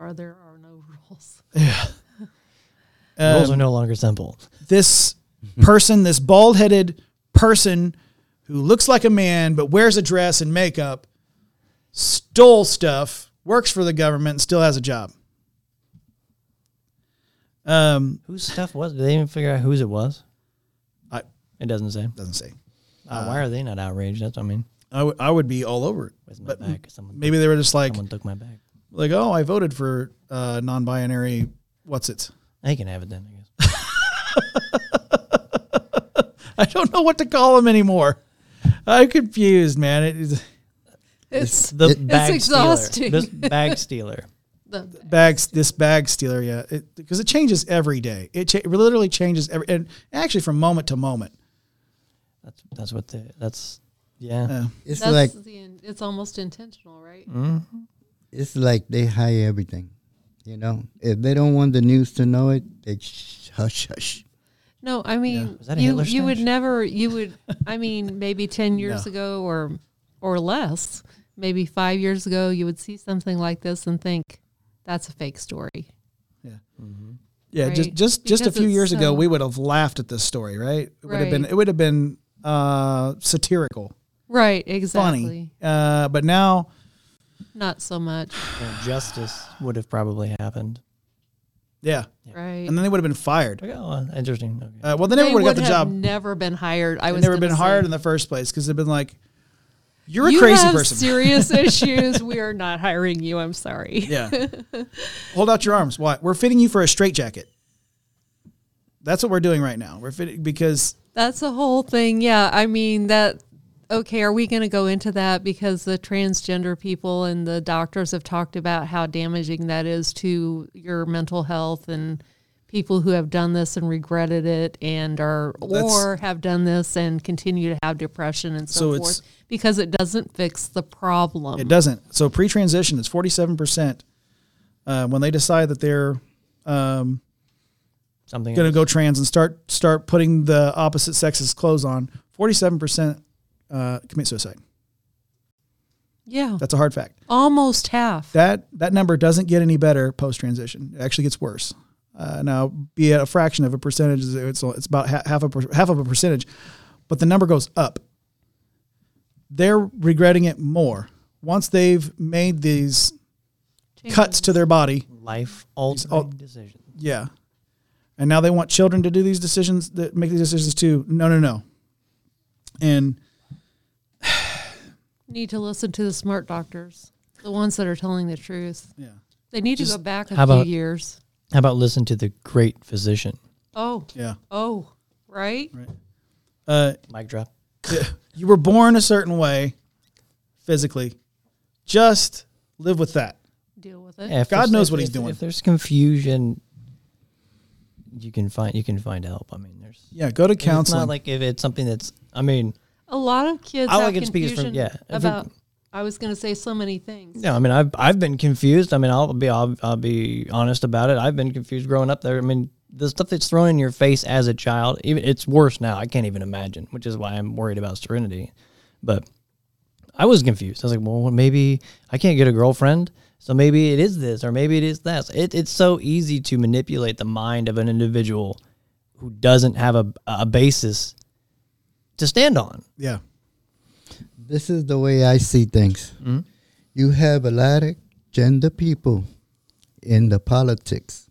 The are there are no (laughs) rules. (laughs) The rules are no longer simple. This person, this bald-headed person who looks like a man but wears a dress and makeup, stole stuff, works for the government, and still has a job. Um, Whose stuff was? Did they even figure out whose it was? I It doesn't say. doesn't say. Uh, why are they not outraged? That's what I mean. I would I would be all over it. Where's my But bag? Someone, maybe they were just like someone took my bag. Like oh I voted for uh, non-binary. What's it? They can have it then. I guess. (laughs) I don't know what to call them anymore. I'm confused, man. It is It's The It- bag exhausting. stealer. This bag stealer. (laughs) the bags. This bag stealer, yeah, because it, changes every day. It, cha- it literally changes every, and actually from moment to moment. That's that's what the that's Yeah. Yeah. It's That's like the, it's almost intentional, right? hmm it's like they hide everything. You know, if they don't want the news to know it, they sh- hush hush. No, I mean, Was that a you you would never, you would, I (laughs) mean, maybe 10 years No. ago or, or less, maybe five years ago, you would see something like this and think that's a fake story. Yeah, yeah. just Right. just just a Because few it's years ago, we would have laughed at this story, right? It would have been it would have been uh, satirical, Right. Exactly. funny. Uh, but now, Not so much. justice would have probably happened. yeah, Right. and then they would have been fired. Okay, oh, interesting. Okay. Uh, well, they never would have got the have job. never been hired. I They was never gonna been hired say. in the first place because they've been like, "You're a you crazy have person." (laughs) serious issues. We are not hiring you. I'm sorry. yeah, (laughs) hold out your arms. Why? We're fitting you for a straitjacket. That's what we're doing right now. We're fitting because That's the whole thing. Yeah. I mean, that, okay, are we going to go into that because the transgender people and the doctors have talked about how damaging that is to your mental health and people who have done this and regretted it and are, That's- or have done this and continue to have depression and so, So forth because it doesn't fix the problem. it doesn't. So pre-transition is forty-seven percent uh, when they decide that they're um, Something going to else. go trans and start start putting the opposite sex's clothes on. Forty-seven percent uh, commit suicide. yeah. That's a hard fact. Almost half. That that number doesn't get any better post transition. It actually gets worse. Uh, now, be it a fraction of a percentage, it's it's about ha- half a per- half of a percentage, but the number goes up. They're regretting it more once they've made these cuts to their body. life altering all- decision. Yeah, and now they want children to do these decisions that make these decisions too. No, no, no. And need to listen to the smart doctors, the ones that are telling the truth. yeah, They need Just- to go back a how few about- years. How about listen to the great physician? Oh, yeah. oh, right? Uh, Mic drop. (laughs) you were born a certain way, physically. Just live with that. Deal with it. Yeah, if God knows what he's doing. If there's confusion, you can find you can find help. I mean, there's Yeah, go to It's counseling. not like if it's something that's. I mean, A lot of kids All I have can speak is from- confusion yeah, about. I was going to say so many things. no. I mean, I've I've been confused. I mean, I'll be I'll, I'll be honest about it. I've been confused growing up there. I mean, the stuff that's thrown in your face as a child, even it's worse now. I can't even imagine, which is why I'm worried about Serenity. But I was confused. I was like, well, maybe I can't get a girlfriend. So maybe it is this, or maybe it is that. It, it's so easy to manipulate the mind of an individual who doesn't have a, a basis to stand on. yeah. This is the way I see things. Mm-hmm. You have a lot of gender people in the politics,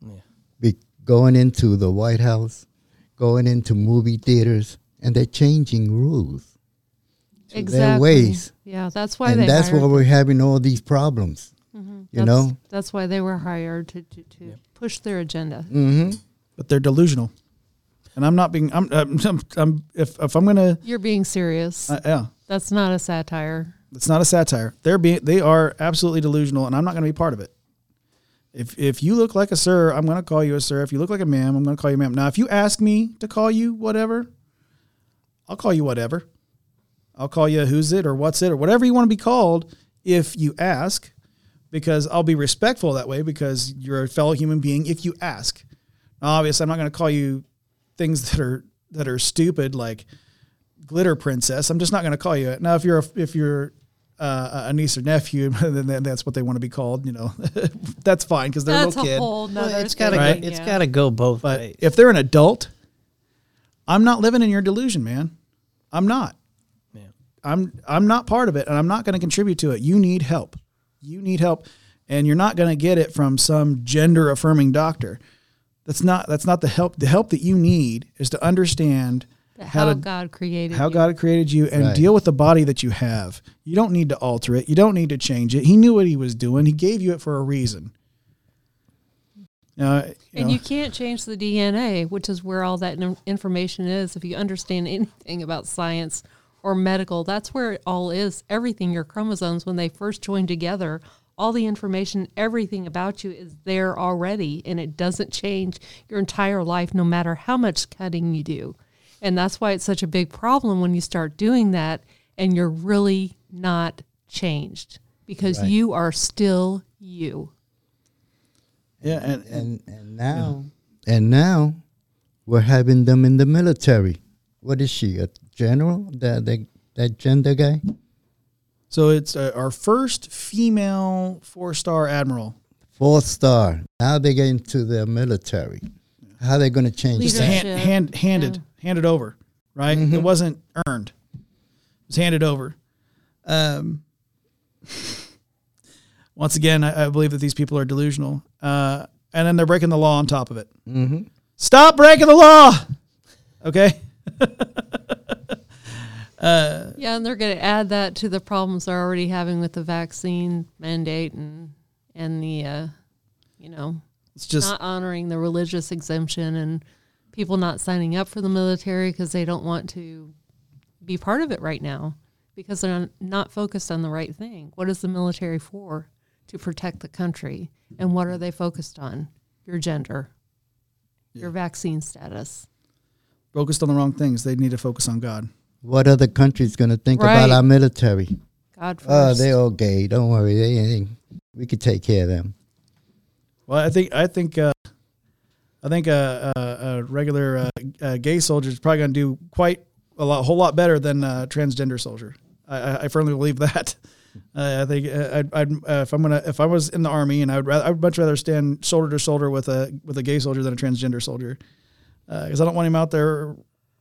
Yeah. be going into the White House, going into movie theaters, and they're changing rules. exactly. Their ways. Yeah, that's why they. and that's hired why we're having all these problems. You That's- know? That's why they were hired to to, to push their agenda. Mm-hmm. But they're delusional. And I'm not being. I'm. I'm, I'm, I'm if if I'm gonna. You're being serious. Uh, yeah, that's not a satire. it's not a satire. They're being. They are absolutely delusional, and I'm not gonna be part of it. If if you look like a sir, I'm gonna call you a sir. If you look like a ma'am, I'm gonna call you ma'am. Now, if you ask me to call you whatever, I'll call you whatever. I'll call you who's it or what's it or whatever you want to be called if you ask, because I'll be respectful that way because you're a fellow human being if you ask. Now, obviously, I'm not going to call you things that are that are stupid like glitter princess. I'm just not going to call you it. Now, if you're a, if you're uh, a niece or nephew, (laughs) then then that's what they want to be called. You know, (laughs) that's fine because they're That's a little a kid. whole Well, it's gotta thing. go, it's yeah. gotta go both But ways. if they're an adult, I'm not living in your delusion, man. I'm not. Yeah. I'm I'm not part of it, and I'm not going to contribute to it. You need help. You need help, and you're not going to get it from some gender affirming doctor. That's not that's not the help. The help that you need is to understand how how to- God created how you. God created you and Right. deal with the body that you have. You don't need to alter it. You don't need to change it. He knew what he was doing. He gave you it for a reason. Uh, you And know, you can't change the DNA, which is where all that in- information is. If you understand (laughs) anything about science or medical, that's where it all is. Everything, your chromosomes, when they first join together, all the information, everything about you is there already, and it doesn't change your entire life, no matter how much cutting you do. And that's why it's such a big problem when you start doing that and you're really not changed because Right. you are still you. Yeah, and, and and and now and now we're having them in the military. What is she? A general? That that that gender guy? So it's uh, our first female four star admiral. Four star. Now they get into the military. How are they going to change Just that? hand, hand handed handed over, right? It wasn't earned. It was handed over. Um, (laughs) once again, I, I believe that these people are delusional, uh, and then they're breaking the law on top of it. Mm-hmm. Stop breaking the law. Okay. (laughs) Yeah, and they're going to add that to the problems they're already having with the vaccine mandate and and the uh, you know It's just not honoring the religious exemption and people not signing up for the military because they don't want to be part of it right now because they're not focused on the right thing. What is the military for? To protect the country. And what are they focused on? Your gender, your vaccine status. focused on the wrong things. They need to focus on God. What other country's going to think Right. about our military? God first. Oh, they're all gay. Don't worry. They ain't. We could take care of them. Well, I think I think uh, I think a, a, a regular uh, uh, gay soldier is probably going to do quite a lot, whole lot better than a transgender soldier. I, I, I firmly believe that. (laughs) Uh, I think uh, I'd, I'd, uh, if I'm gonna if I was in the army and I would rather, I would much rather stand shoulder to shoulder with a with a gay soldier than a transgender soldier because I don't want him out there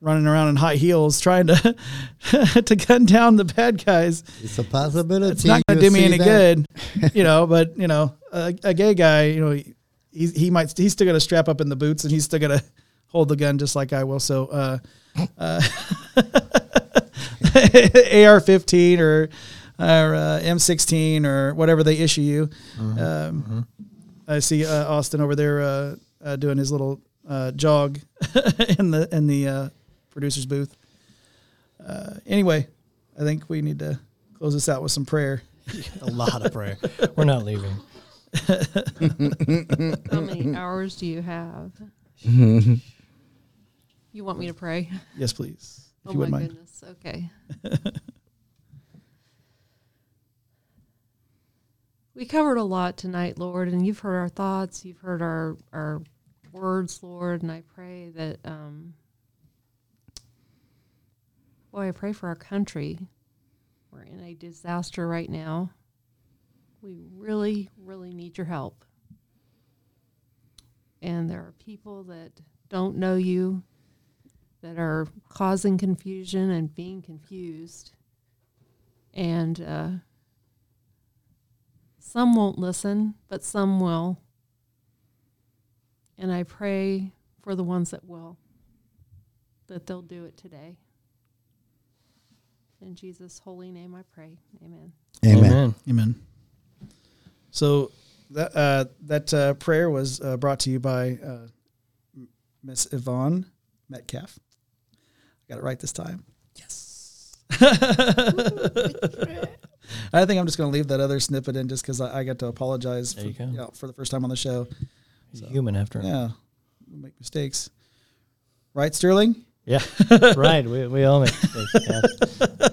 running around in high heels trying to (laughs) to gun down the bad guys. It's a possibility. It's not going to do me any that. good, (laughs) you know. But you know, a, a gay guy, you know, he he might he's still going to strap up in the boots and he's still going to hold the gun just like I will. So, uh, uh, (laughs) AR-15 or or uh, M16 or whatever they issue you. Um, I see uh, Austin over there uh, uh, doing his little uh, jog in the in the uh, producer's booth. Uh, anyway, I think we need to close this out with some prayer. (laughs) A lot of prayer. We're not leaving. (laughs) How many (laughs) hours do you have? You want me to pray? Yes, please, if oh you my mind. goodness. Okay. we covered a lot tonight, Lord, and you've heard our thoughts, you've heard our our words, Lord, and I pray that um boy, I pray for our country. We're in a disaster right now. We really, really need your help. And there are people that don't know you, that are causing confusion and being confused. And uh, some won't listen, but some will. And I pray for the ones that will, that they'll do it today. In Jesus' holy name I pray. Amen. Amen. Amen. So that uh, that uh, prayer was uh, brought to you by uh, Miss Yvonne Metcalf. I Got it right this time. Yes. (laughs) I think I'm just going to leave that other snippet in just because I, I got to apologize for, you go. know, for the first time on the show. He's a human after all. Yeah, we make mistakes. Right, Sterling? Yeah. (laughs) right. We, we all make mistakes. Yeah. (laughs)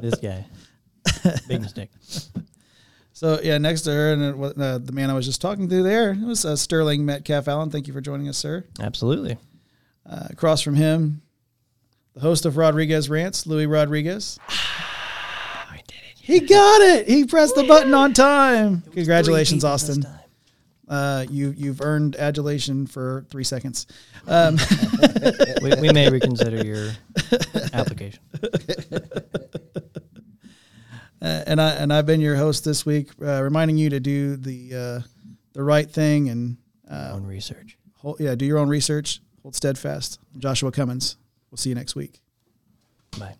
this guy. (laughs) Big mistake. So yeah, next to her and uh, the man I was just talking to there it was uh, Sterling Metcalf Allen. Thank you for joining us, sir. Absolutely. Uh, across from him, the host of Rodriguez Rants, Louis Rodriguez. (sighs) I did it. He got it. He pressed the button on time. Congratulations, Austin. Uh, you you've earned adulation for three seconds. (laughs) Um, We, we may reconsider your (laughs) application. Uh, and I and I've been your host this week, uh, reminding you to do the uh, the right thing and uh, Own research. hold, yeah, do your own research. Hold steadfast. Joshua Cummins. We'll see you next week. Bye.